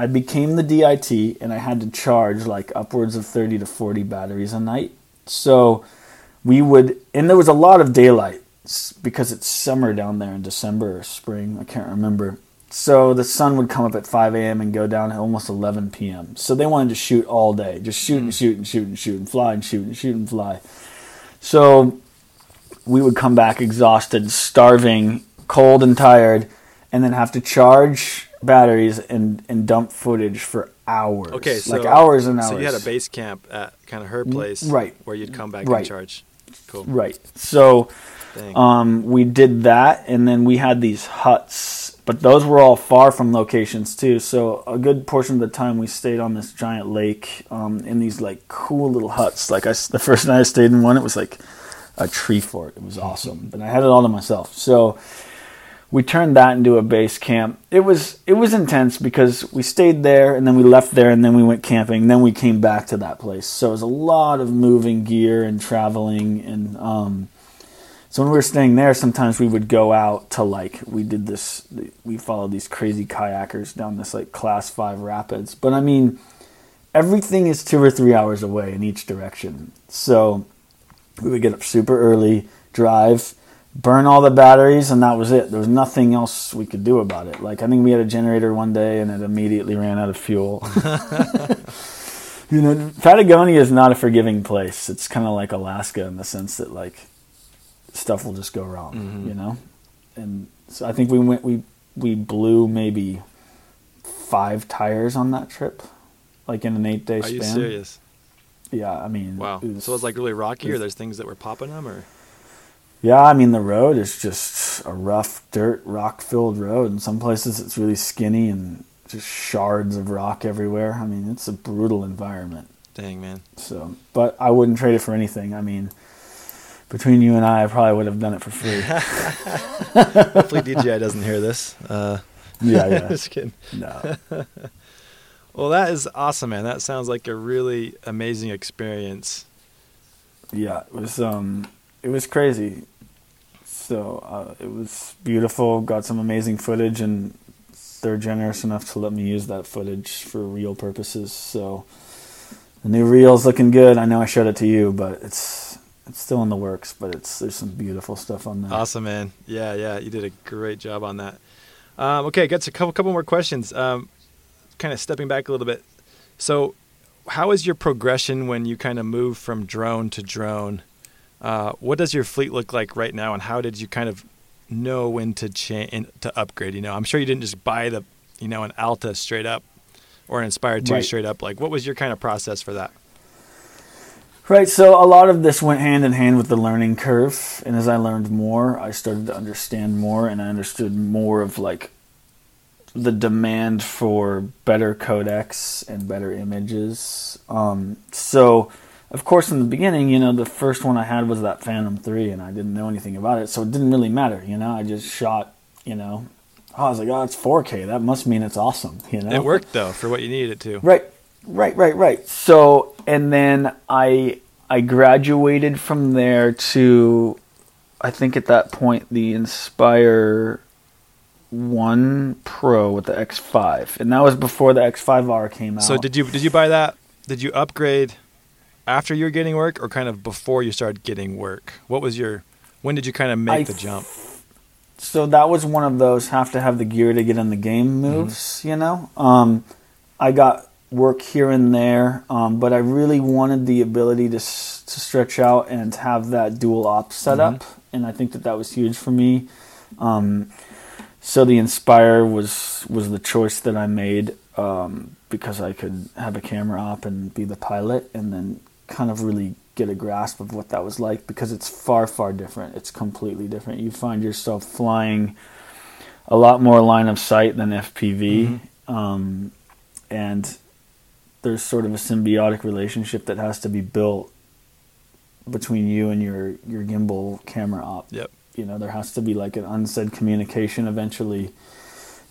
I became the DIT and I had to charge like upwards of 30 to 40 batteries a night. So we would, and there was a lot of daylight because it's summer down there in December or spring, I can't remember. So the sun would come up at 5 a.m. and go down at almost 11 p.m. So they wanted to shoot all day, just shoot and mm. shoot and shoot and shoot and fly and shoot and shoot and fly. So we would come back exhausted, starving, cold and tired, and then have to charge batteries and, and dump footage for hours. Okay, so like hours and hours. So you had a base camp at kind of her place, right. Where you'd come back Right. and charge. Cool. Right. So um, we did that, and then we had these huts, but those were all far from locations too. So a good portion of the time we stayed on this giant lake um, in these like cool little huts. Like I, the first night I stayed in one, it was like a tree fort. It was awesome, but I had it all to myself. So we turned that into a base camp. It was it was intense because we stayed there and then we left there and then we went camping. and Then we came back to that place. So it was a lot of moving gear and traveling and um, so when we were staying there, sometimes we would go out to like we did this. We followed these crazy kayakers down this like class five rapids. But I mean, everything is two or three hours away in each direction. So we would get up super early, drive, burn all the batteries, and that was it. There was nothing else we could do about it. Like I think we had a generator one day, and it immediately ran out of fuel. you know, Patagonia is not a forgiving place. It's kind of like Alaska in the sense that like stuff will just go wrong. Mhm. You know, and so I think we went we we blew maybe five tires on that trip, like in an eight day Are span. you serious? Yeah, I mean, Wow. So it was- so it's like really rocky, it or there's things that were popping them, or Yeah, I mean the road is just a rough dirt rock filled road. In some places it's really skinny and just shards of rock everywhere. I mean it's a brutal environment. dang man. So, but I wouldn't trade it for anything. I mean, between you and I, I probably would have done it for free. Hopefully DJI doesn't hear this. Uh, yeah, yeah. just kidding. No. Well, that is awesome, man. That sounds like a really amazing experience. Yeah, it was um it was crazy. So, uh, it was beautiful, got some amazing footage and they're generous enough to let me use that footage for real purposes. So, the new reel's looking good. I know I showed it to you, but it's it's still in the works, but it's there's some beautiful stuff on there. Awesome, man. Yeah, yeah, you did a great job on that. Um, okay, got a couple couple more questions. Um, kind of stepping back a little bit. So, how is your progression when you kind of move from drone to drone? Uh, what does your fleet look like right now, and how did you kind of know when to change to upgrade? You know, I'm sure you didn't just buy the, you know, an Alta straight up, or an Inspire Two Right. straight up. Like, what was your kind of process for that? Right, so a lot of this went hand in hand with the learning curve, and as I learned more, I started to understand more, and I understood more of like the demand for better codecs and better images. Um, so, of course, in the beginning, you know, the first one I had was that Phantom Three, and I didn't know anything about it, so it didn't really matter. You know, I just shot. You know, oh, I was like, oh, it's 4K. That must mean it's awesome. You know, It worked though for what you needed it to. Right, right, right, right. So, and then I I graduated from there to, I think at that point the Inspire One Pro with the X5, and that was before the X5R came out. So did you did you buy that? Did you upgrade after you were getting work, or kind of before you started getting work? What was your when did you kind of make I the jump? so that was one of those have to have the gear to get in the game moves, you know. Um, I got work here and there, um, but I really wanted the ability to s- to stretch out and have that dual op setup, and I think that that was huge for me. Um, so the Inspire was was the choice that I made um, because I could have a camera op and be the pilot, and then kind of really get a grasp of what that was like because it's far far different. It's completely different. You find yourself flying a lot more line of sight than FPV, um, and there's sort of a symbiotic relationship that has to be built between you and your your gimbal camera op Yep. you know there has to be like an unsaid communication eventually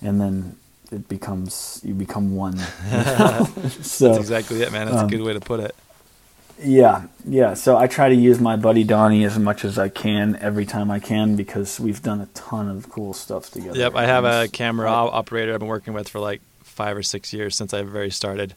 and then it becomes you become one you know? so That's exactly it, man. That's um, a good way to put it. Yeah yeah so i try to use my buddy donnie as much as i can every time i can because we've done a ton of cool stuff together Yep, I have a camera operator I've been working with for like five or six years since I very started.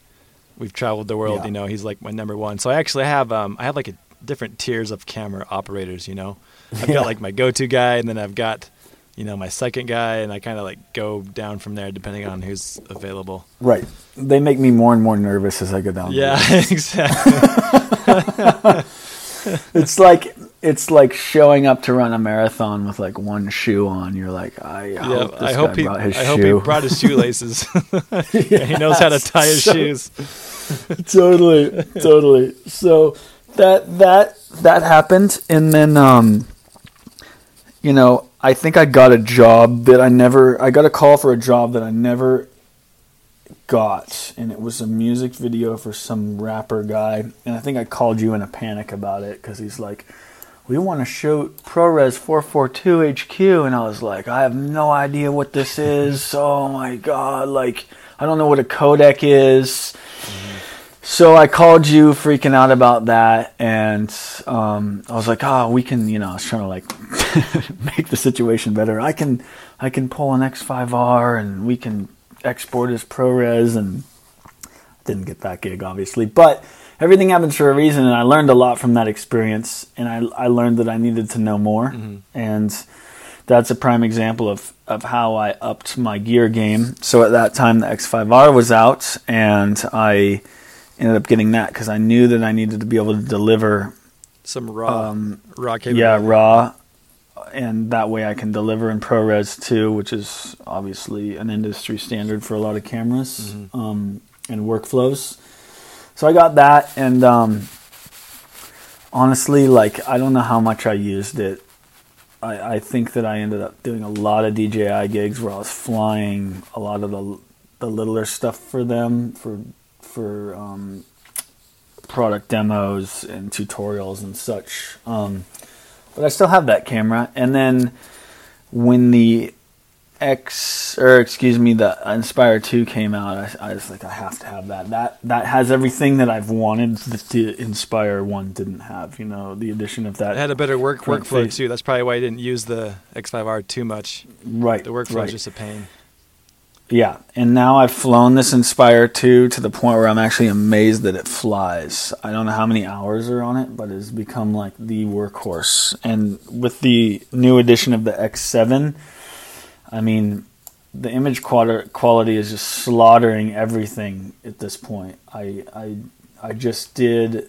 We've traveled the world, Yeah. you know. He's like my number one. So I actually have um I have like a different tiers of camera operators, you know. I've Yeah. got like my go-to guy, and then I've got you know my second guy, and I kind of like go down from there depending on who's available. right they make me more and more nervous as i go down Yeah, exactly. it's like it's like showing up to run a marathon with like one shoe on you're like i yeah, hope this I hope guy he brought his I hope he brought his shoelaces. Yeah, he knows how to tie his So- shoes. totally totally so that that that happened and then um you know i think i got a job that i never i got a call for a job that i never got and it was a music video for some rapper guy and i think i called you in a panic about it because he's like we want to shoot ProRes 442 HQ, and I was like, I have no idea what this is. oh my god, like I don't know what a codec is. Mm-hmm. So I called you freaking out about that, and um, I was like, "Oh, we can," you know, I was trying to like make the situation better. I can, I can pull an X5R, and we can export as ProRes, and didn't get that gig, obviously, but everything happens for a reason, and I learned a lot from that experience, and I, I learned that I needed to know more, and that's a prime example of, of how I upped my gear game. So at that time, the X5R was out, and I ended up getting that because I knew that I needed to be able to deliver, Some raw um, raw yeah, raw, and that way I can deliver in ProRes too, which is obviously an industry standard for a lot of cameras um, and workflows. So I got that, and um, honestly, like I don't know how much I used it. I, I think that I ended up doing a lot of DJI gigs where I was flying a lot of the the littler stuff for them for for um, product demos and tutorials and such. Um, but I still have that camera. And then when the X or excuse me, the Inspire Two came out, I, I was like, I have to have that. That that has everything that I've wanted that the Inspire One didn't have. You know, the addition of that. It had a better work workflow face. too. That's probably why I didn't use the X5R too much. right. The workflow right. is just a pain. Yeah, and now I've flown this Inspire 2 to the point where I'm actually amazed that it flies. I don't know how many hours are on it, but it's become like the workhorse. And with the new edition of the X7, I mean, the image quality is just slaughtering everything at this point. I I I just did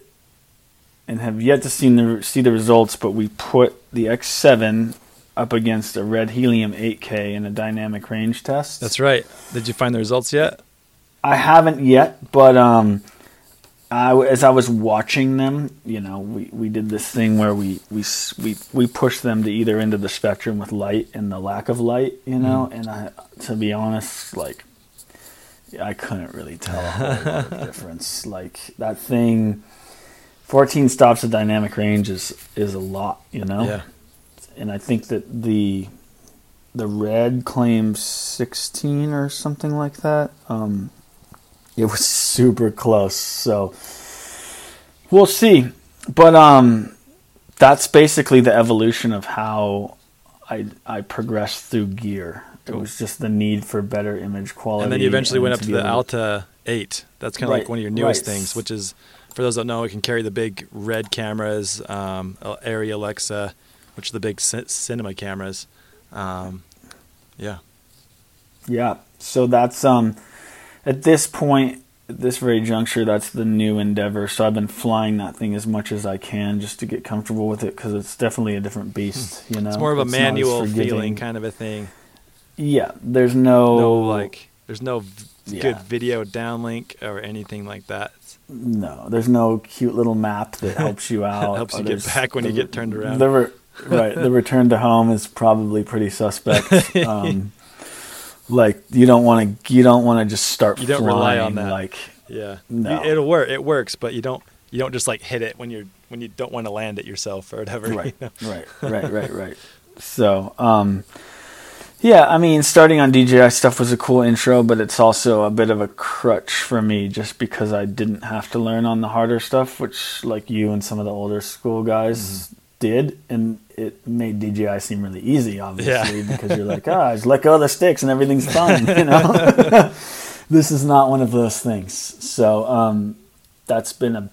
and have yet to see the see the results, but we put the X7 up against a red helium 8K in a dynamic range test. That's right. Did you find the results yet? I haven't yet, but um, I, as I was watching them, you know, we, we did this thing where we, we we we pushed them to either end of the spectrum with light and the lack of light, you know. Mm. And I, to be honest, like I couldn't really tell a whole lot of difference. Like that thing, fourteen stops of dynamic range is is a lot, you know. Yeah. And I think that the the red claims sixteen or something like that. Um, it was super close. So we'll see. But um, that's basically the evolution of how I I progressed through gear. Cool. It was just the need for better image quality. And then you eventually went up to, to the Alta 8. That's kind of right, like one of your newest right. things, which is, for those that don't know, it can carry the big red cameras, um, Arri Alexa, which are the big c- cinema cameras. Um, yeah. Yeah. So that's um at this point, at this very juncture, that's the new endeavor. So I've been flying that thing as much as I can just to get comfortable with it because it's definitely a different beast. You know, it's more of a it's manual feeling kind of a thing. Yeah, there's no no like there's no v- yeah. good video downlink or anything like that. No, there's no cute little map that helps you out. helps you get back when the, you get turned around. The right, the return to home is probably pretty suspect. Um, like you don't want to you don't want to just start you don't flying, rely on that. like yeah. no. it'll work it works but you don't you don't just like hit it when you're when you don't want to land it yourself or whatever right. you know? right. Right. Right. Right. So um yeah i mean starting on dji stuff was a cool intro but it's also a bit of a crutch for me just because i didn't have to learn on the harder stuff which like you and some of the older school guys mm-hmm. did, and it made DJI seem really easy, obviously, yeah. because you're like, ah, just let go of the sticks and everything's fine. You know, this is not one of those things. So um, that's been a,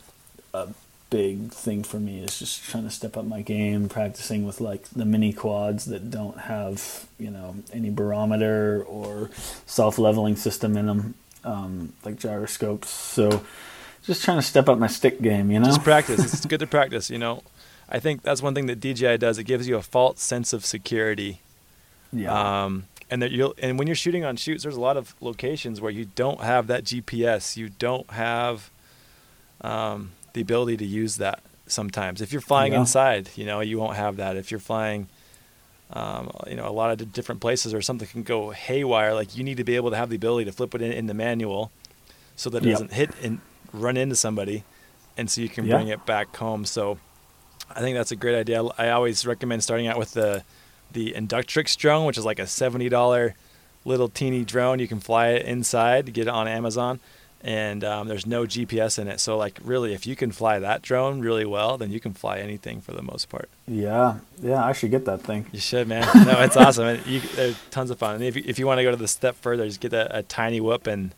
a big thing for me is just trying to step up my game, practicing with like the mini quads that don't have you know any barometer or self leveling system in them, um, like gyroscopes. So just trying to step up my stick game, you know. Just practice. it's good to practice, you know. I think that's one thing that DJI does. It gives you a false sense of security. Yeah. Um, and that you'll and when you're shooting on shoots, there's a lot of locations where you don't have that GPS. You don't have um, the ability to use that sometimes. If you're flying yeah. inside, you know, you won't have that. If you're flying, um, you know, a lot of different places or something can go haywire. Like you need to be able to have the ability to flip it in, in the manual so that it yep. doesn't hit and run into somebody, and so you can yeah. bring it back home. So I think that's a great idea. I always recommend starting out with the the Inductrix drone, which is like a seventy dollar little teeny drone. You can fly it inside, get it on Amazon, and um, there's no GPS in it. So like really, if you can fly that drone really well, then you can fly anything for the most part. Yeah, yeah, I should get that thing. You should, man. No, it's awesome. You, they're tons of fun. And if you, if you want to go to the step further, just get a, a tiny whoop and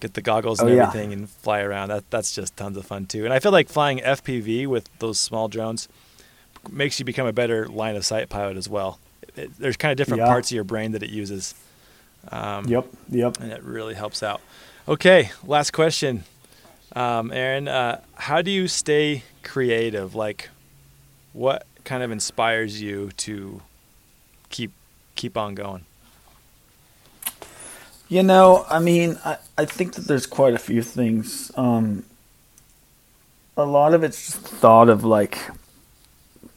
get the goggles and oh, everything yeah. and fly around. That that's just tons of fun too. And I feel like flying FPV with those small drones makes you become a better line of sight pilot as well. It, it, there's kind of different yeah. parts of your brain that it uses. Um, yep, yep. And it really helps out. Okay, last question, um, Aaron. Uh, how do you stay creative? Like, what kind of inspires you to keep keep on going? You know, I mean, I, I think that there's quite a few things. Um, a lot of it's just thought of like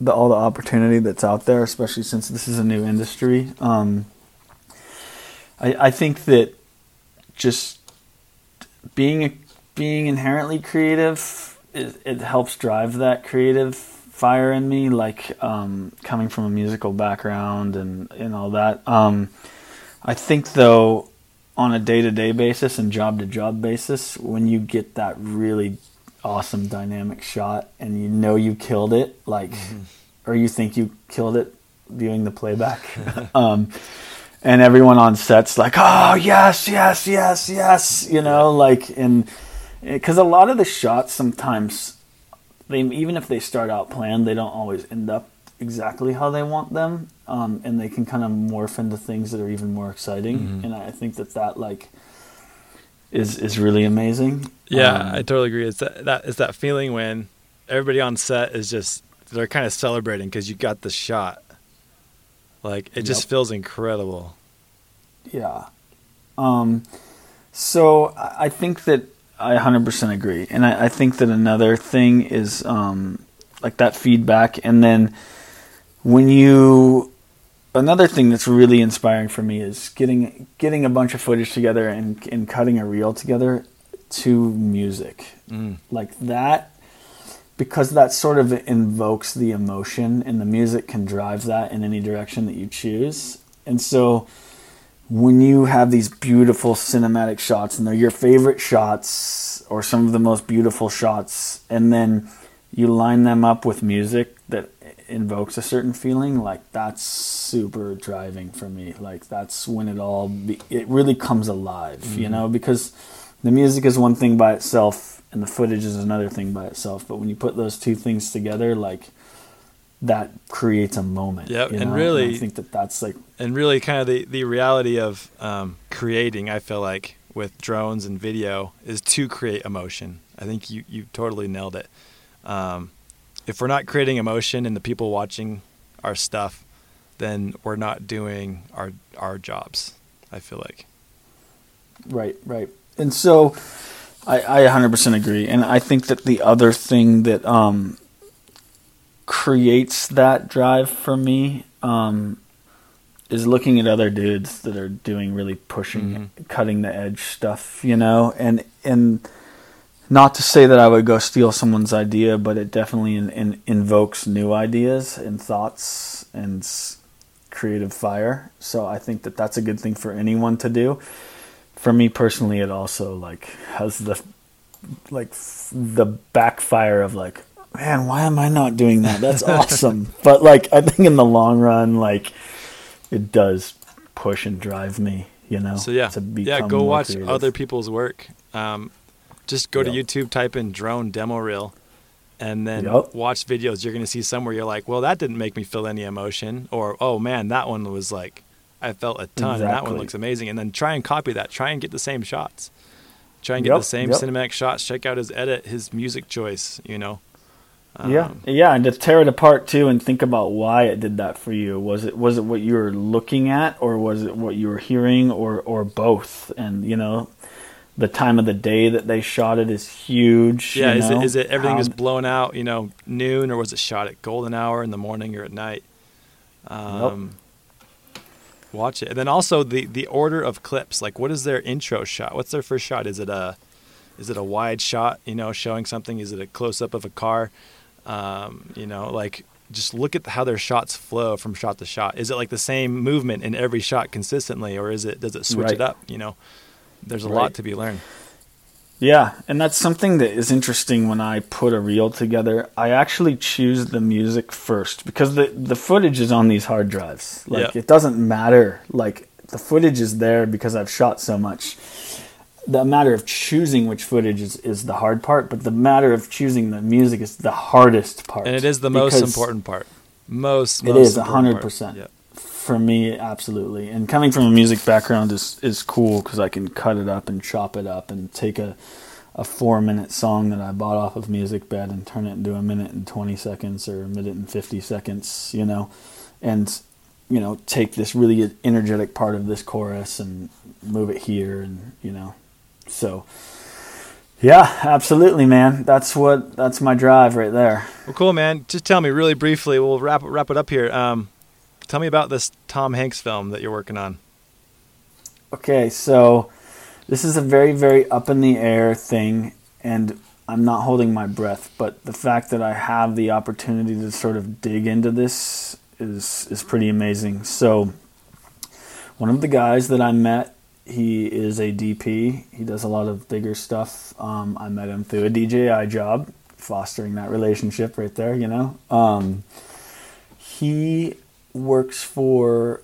the all the opportunity that's out there, especially since this is a new industry. Um, I, I think that just being being inherently creative it, it helps drive that creative fire in me. Like um, coming from a musical background and and all that. Um, I think though on a day to day basis and job to job basis, when you get that really awesome dynamic shot and you know you killed it, like, mm-hmm. or you think you killed it viewing the playback. um, and everyone on set's like, oh, yes, yes, yes, yes, you know, like, and because a lot of the shots sometimes, they even if they start out planned, they don't always end up exactly how they want them, um, and they can kind of morph into things that are even more exciting. Mm-hmm. And I think that that like is is really amazing. Yeah, um, I totally agree. It's that, that it's that feeling when everybody on set is just they're kind of celebrating because you got the shot. Like it just yep. feels incredible. Yeah. Um, so I think that I 100% agree. And I, I think that another thing is um, like that feedback. And then when you, another thing that's really inspiring for me is getting getting a bunch of footage together and, and cutting a reel together to music. Mm. Like that, because that sort of invokes the emotion, and the music can drive that in any direction that you choose. And so when you have these beautiful cinematic shots and they're your favorite shots or some of the most beautiful shots and then you line them up with music that invokes a certain feeling like that's super driving for me like that's when it all be, it really comes alive mm-hmm. you know because the music is one thing by itself and the footage is another thing by itself but when you put those two things together like that creates a moment. Yeah, and know? really, and I think that that's like, and really, kind of the the reality of um, creating. I feel like with drones and video is to create emotion. I think you you totally nailed it. Um, if we're not creating emotion in the people watching our stuff, then we're not doing our our jobs. I feel like. Right, right, and so I, I 100% agree, and I think that the other thing that um, creates that drive for me um, is looking at other dudes that are doing really pushing, mm-hmm. cutting the edge stuff, you know, and and not to say that I would go steal someone's idea, but it definitely in, in, invokes new ideas and thoughts and creative fire. So I think that that's a good thing for anyone to do. For me personally, it also like has the like the backfire of like man, why am I not doing that? That's awesome. but like, I think in the long run, like, it does push and drive me. You know. So yeah, yeah. Go watch creative. other people's work. Um, just go yep. to YouTube, type in drone demo reel, and then yep. watch videos. You're gonna see somewhere you're like, well, that didn't make me feel any emotion, or oh man, that one was like, I felt a ton, exactly. and that one looks amazing. And then try and copy that. Try and get the same shots. Try and get yep. the same cinematic shots. Check out his edit, his music choice. You know, um, yeah, yeah, and to tear it apart too, and think about why it did that for you. Was it was it what you were looking at, or was it what you were hearing, or or both? And you know, the time of the day that they shot it is huge. Yeah, is know? it is it everything is blown out? You know, noon, or was it shot at golden hour in the morning or at night? Um, nope. Watch it, and then also the the order of clips. Like, what is their intro shot? What's their first shot? Is it a is it a wide shot? You know, showing something? Is it a close up of a car? Um, you know, like just look at how their shots flow from shot to shot. Is it like the same movement in every shot consistently, or is it does it switch right. it up? You know, there's a right. lot to be learned. Yeah, and that's something that is interesting when I put a reel together. I actually choose the music first because the the footage is on these hard drives. Like it doesn't matter. Like the footage is there because I've shot so much the matter of choosing which footage is, is the hard part, but the matter of choosing the music is the hardest part. And it is the most important part. Most, most it is hundred percent for me, absolutely. And coming from a music background is is cool because I can cut it up and chop it up and take a a four minute song that I bought off of MusicBed and turn it into a minute and twenty seconds or a minute and fifty seconds, you know, and you know take this really energetic part of this chorus and move it here and you know so, yeah, absolutely, man. That's what that's my drive right there. Well, cool, man. Just tell me really briefly. We'll wrap wrap it up here. Um, tell me about this Tom Hanks film that you're working on. Okay, so this is a very very up in the air thing, and I'm not holding my breath. But the fact that I have the opportunity to sort of dig into this is is pretty amazing. So, one of the guys that I met he is a DP. He does a lot of bigger stuff. Um, I met him through a DJI job, fostering that relationship right there. You know, um, he works for.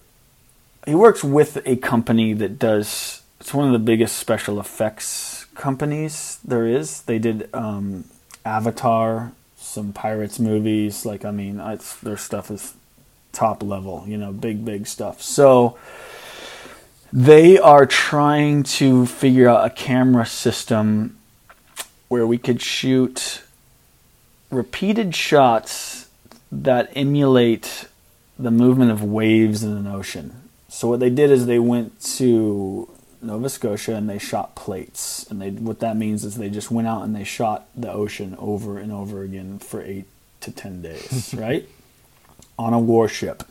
He works with a company that does. It's one of the biggest special effects companies there is. They did um, Avatar, some pirates movies. Like I mean, their stuff is top level. You know, big big stuff. So they are trying to figure out a camera system where we could shoot repeated shots that emulate the movement of waves in an ocean. So what they did is they went to Nova Scotia and they shot plates. And they what that means is they just went out and they shot the ocean over and over again for eight to ten days, right? On a warship.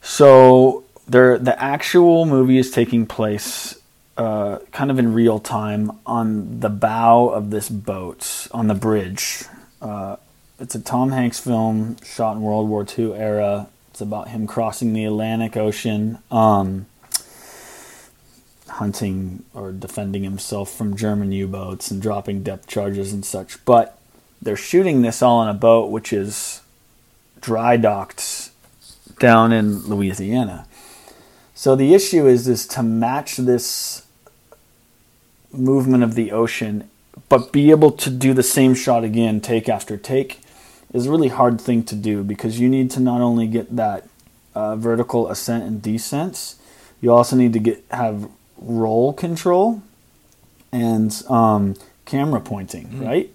So there, the actual movie is taking place uh, kind of in real time on the bow of this boat on the bridge. Uh, it's a Tom Hanks film shot in World War II era. It's about him crossing the Atlantic Ocean, um, hunting or defending himself from German U boats and dropping depth charges and such. But they're shooting this all on a boat which is dry docked down in Louisiana. So the issue is is to match this movement of the ocean, but be able to do the same shot again, take after take, is a really hard thing to do because you need to not only get that uh, vertical ascent and descents, you also need to get have roll control and um, camera pointing, mm-hmm. right?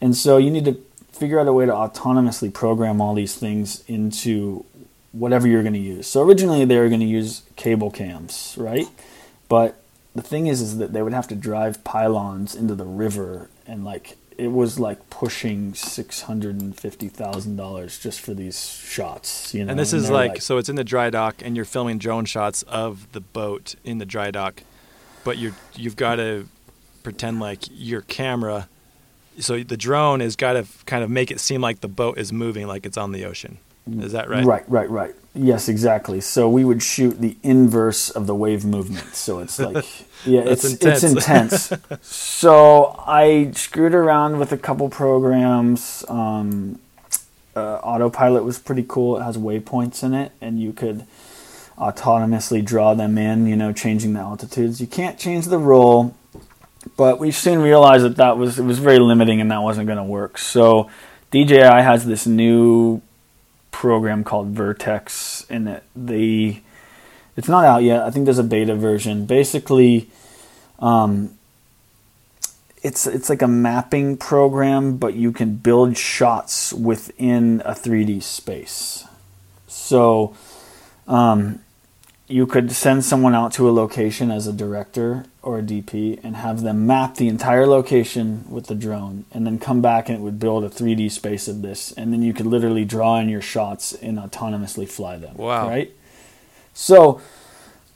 And so you need to figure out a way to autonomously program all these things into whatever you're going to use. So originally they were going to use cable cams, right? But the thing is, is that they would have to drive pylons into the river, and like it was like pushing six hundred and fifty thousand dollars just for these shots. You know, and this and is like, like, so it's in the dry dock, and you're filming drone shots of the boat in the dry dock, but you're you've got to pretend like your camera. So the drone has got to kind of make it seem like the boat is moving, like it's on the ocean. Is that right? Right, right, right. Yes, exactly. So we would shoot the inverse of the wave movement. So it's like, yeah, it's intense. it's intense. so I screwed around with a couple programs. Um, uh, autopilot was pretty cool. It has waypoints in it, and you could autonomously draw them in. You know, changing the altitudes. You can't change the roll, but we soon realized that that was it was very limiting, and that wasn't going to work. So DJI has this new program called Vertex, and it, the it's not out yet. I think there's a beta version. Basically, um, it's it's like a mapping program, but you can build shots within a 3D space. So, um, you could send someone out to a location as a director or a DP and have them map the entire location with the drone and then come back and it would build a 3D space of this and then you could literally draw in your shots and autonomously fly them. Wow. Right? So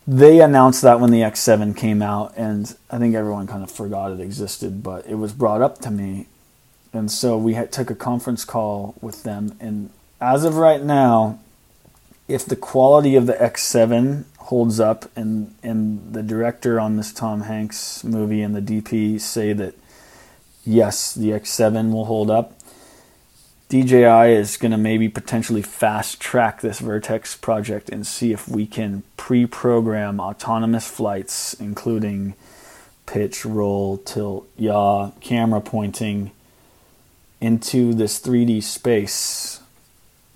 they announced that when the X7 came out and I think everyone kind of forgot it existed, but it was brought up to me. And so we had, took a conference call with them and as of right now, if the quality of the X7 holds up and and the director on this Tom Hanks movie and the DP say that yes, the X7 will hold up. DJI is going to maybe potentially fast track this Vertex project and see if we can pre-program autonomous flights including pitch, roll, tilt, yaw, camera pointing into this 3D space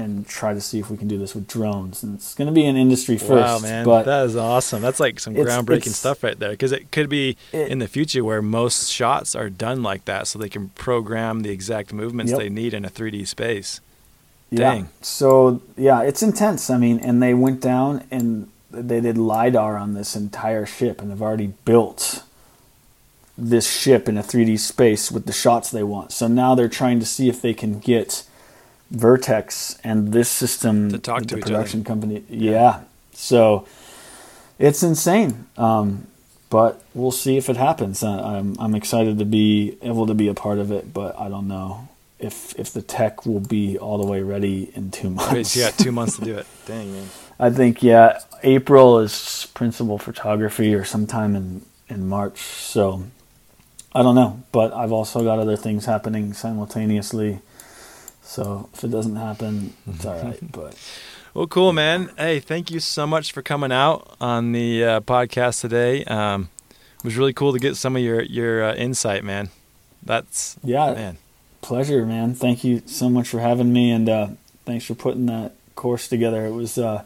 and try to see if we can do this with drones. And it's going to be an industry first. Wow, man, but that is awesome. That's like some groundbreaking it's, stuff right there. Because it could be it, in the future where most shots are done like that, so they can program the exact movements yep. they need in a 3D space. Dang. Yeah. So yeah, it's intense. I mean, and they went down and they did lidar on this entire ship, and they've already built this ship in a 3D space with the shots they want. So now they're trying to see if they can get Vertex and this system, to talk to the production other. company. Yeah. yeah. So it's insane. Um, but we'll see if it happens. I'm I'm excited to be able to be a part of it, but I don't know if if the tech will be all the way ready in two months. Yeah, two months to do it. Dang man. I think yeah, April is principal photography or sometime in in March. So I don't know, but I've also got other things happening simultaneously so if it doesn't happen, it's all right. But well, cool, man. Hey, thank you so much for coming out on the uh, podcast today. Um, it was really cool to get some of your your uh, insight, man. That's yeah, man. Pleasure, man. Thank you so much for having me, and uh, thanks for putting that course together. It was uh,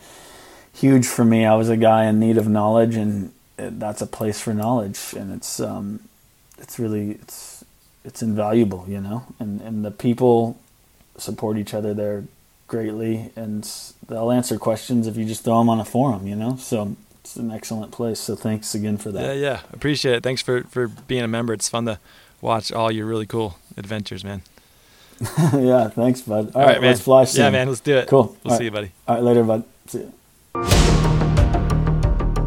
huge for me. I was a guy in need of knowledge, and it, that's a place for knowledge, and it's um, it's really it's it's invaluable, you know. And and the people support each other there greatly, and they'll answer questions if you just throw them on a forum, you know. So it's an excellent place. So thanks again for that. Yeah, yeah, appreciate it. Thanks for for being a member. It's fun to watch all your really cool adventures, man. yeah, thanks, bud. all, all right, right, man. Let's fly soon. Yeah, man. Let's do it. Cool. We'll all see right. you, buddy. All right, later, bud. See you.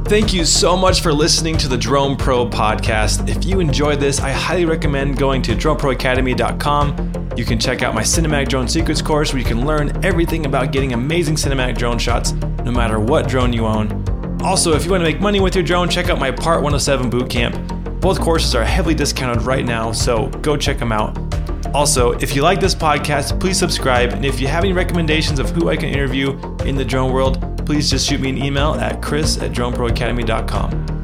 Thank you so much for listening to the Drone Pro podcast. If you enjoyed this, I highly recommend going to droneproacademy.com. You can check out my Cinematic Drone Secrets course where you can learn everything about getting amazing cinematic drone shots no matter what drone you own. Also, if you want to make money with your drone, check out my Part 107 Bootcamp. Both courses are heavily discounted right now, so go check them out. Also, if you like this podcast, please subscribe. And if you have any recommendations of who I can interview in the drone world, please just shoot me an email at chris at droneproacademy.com.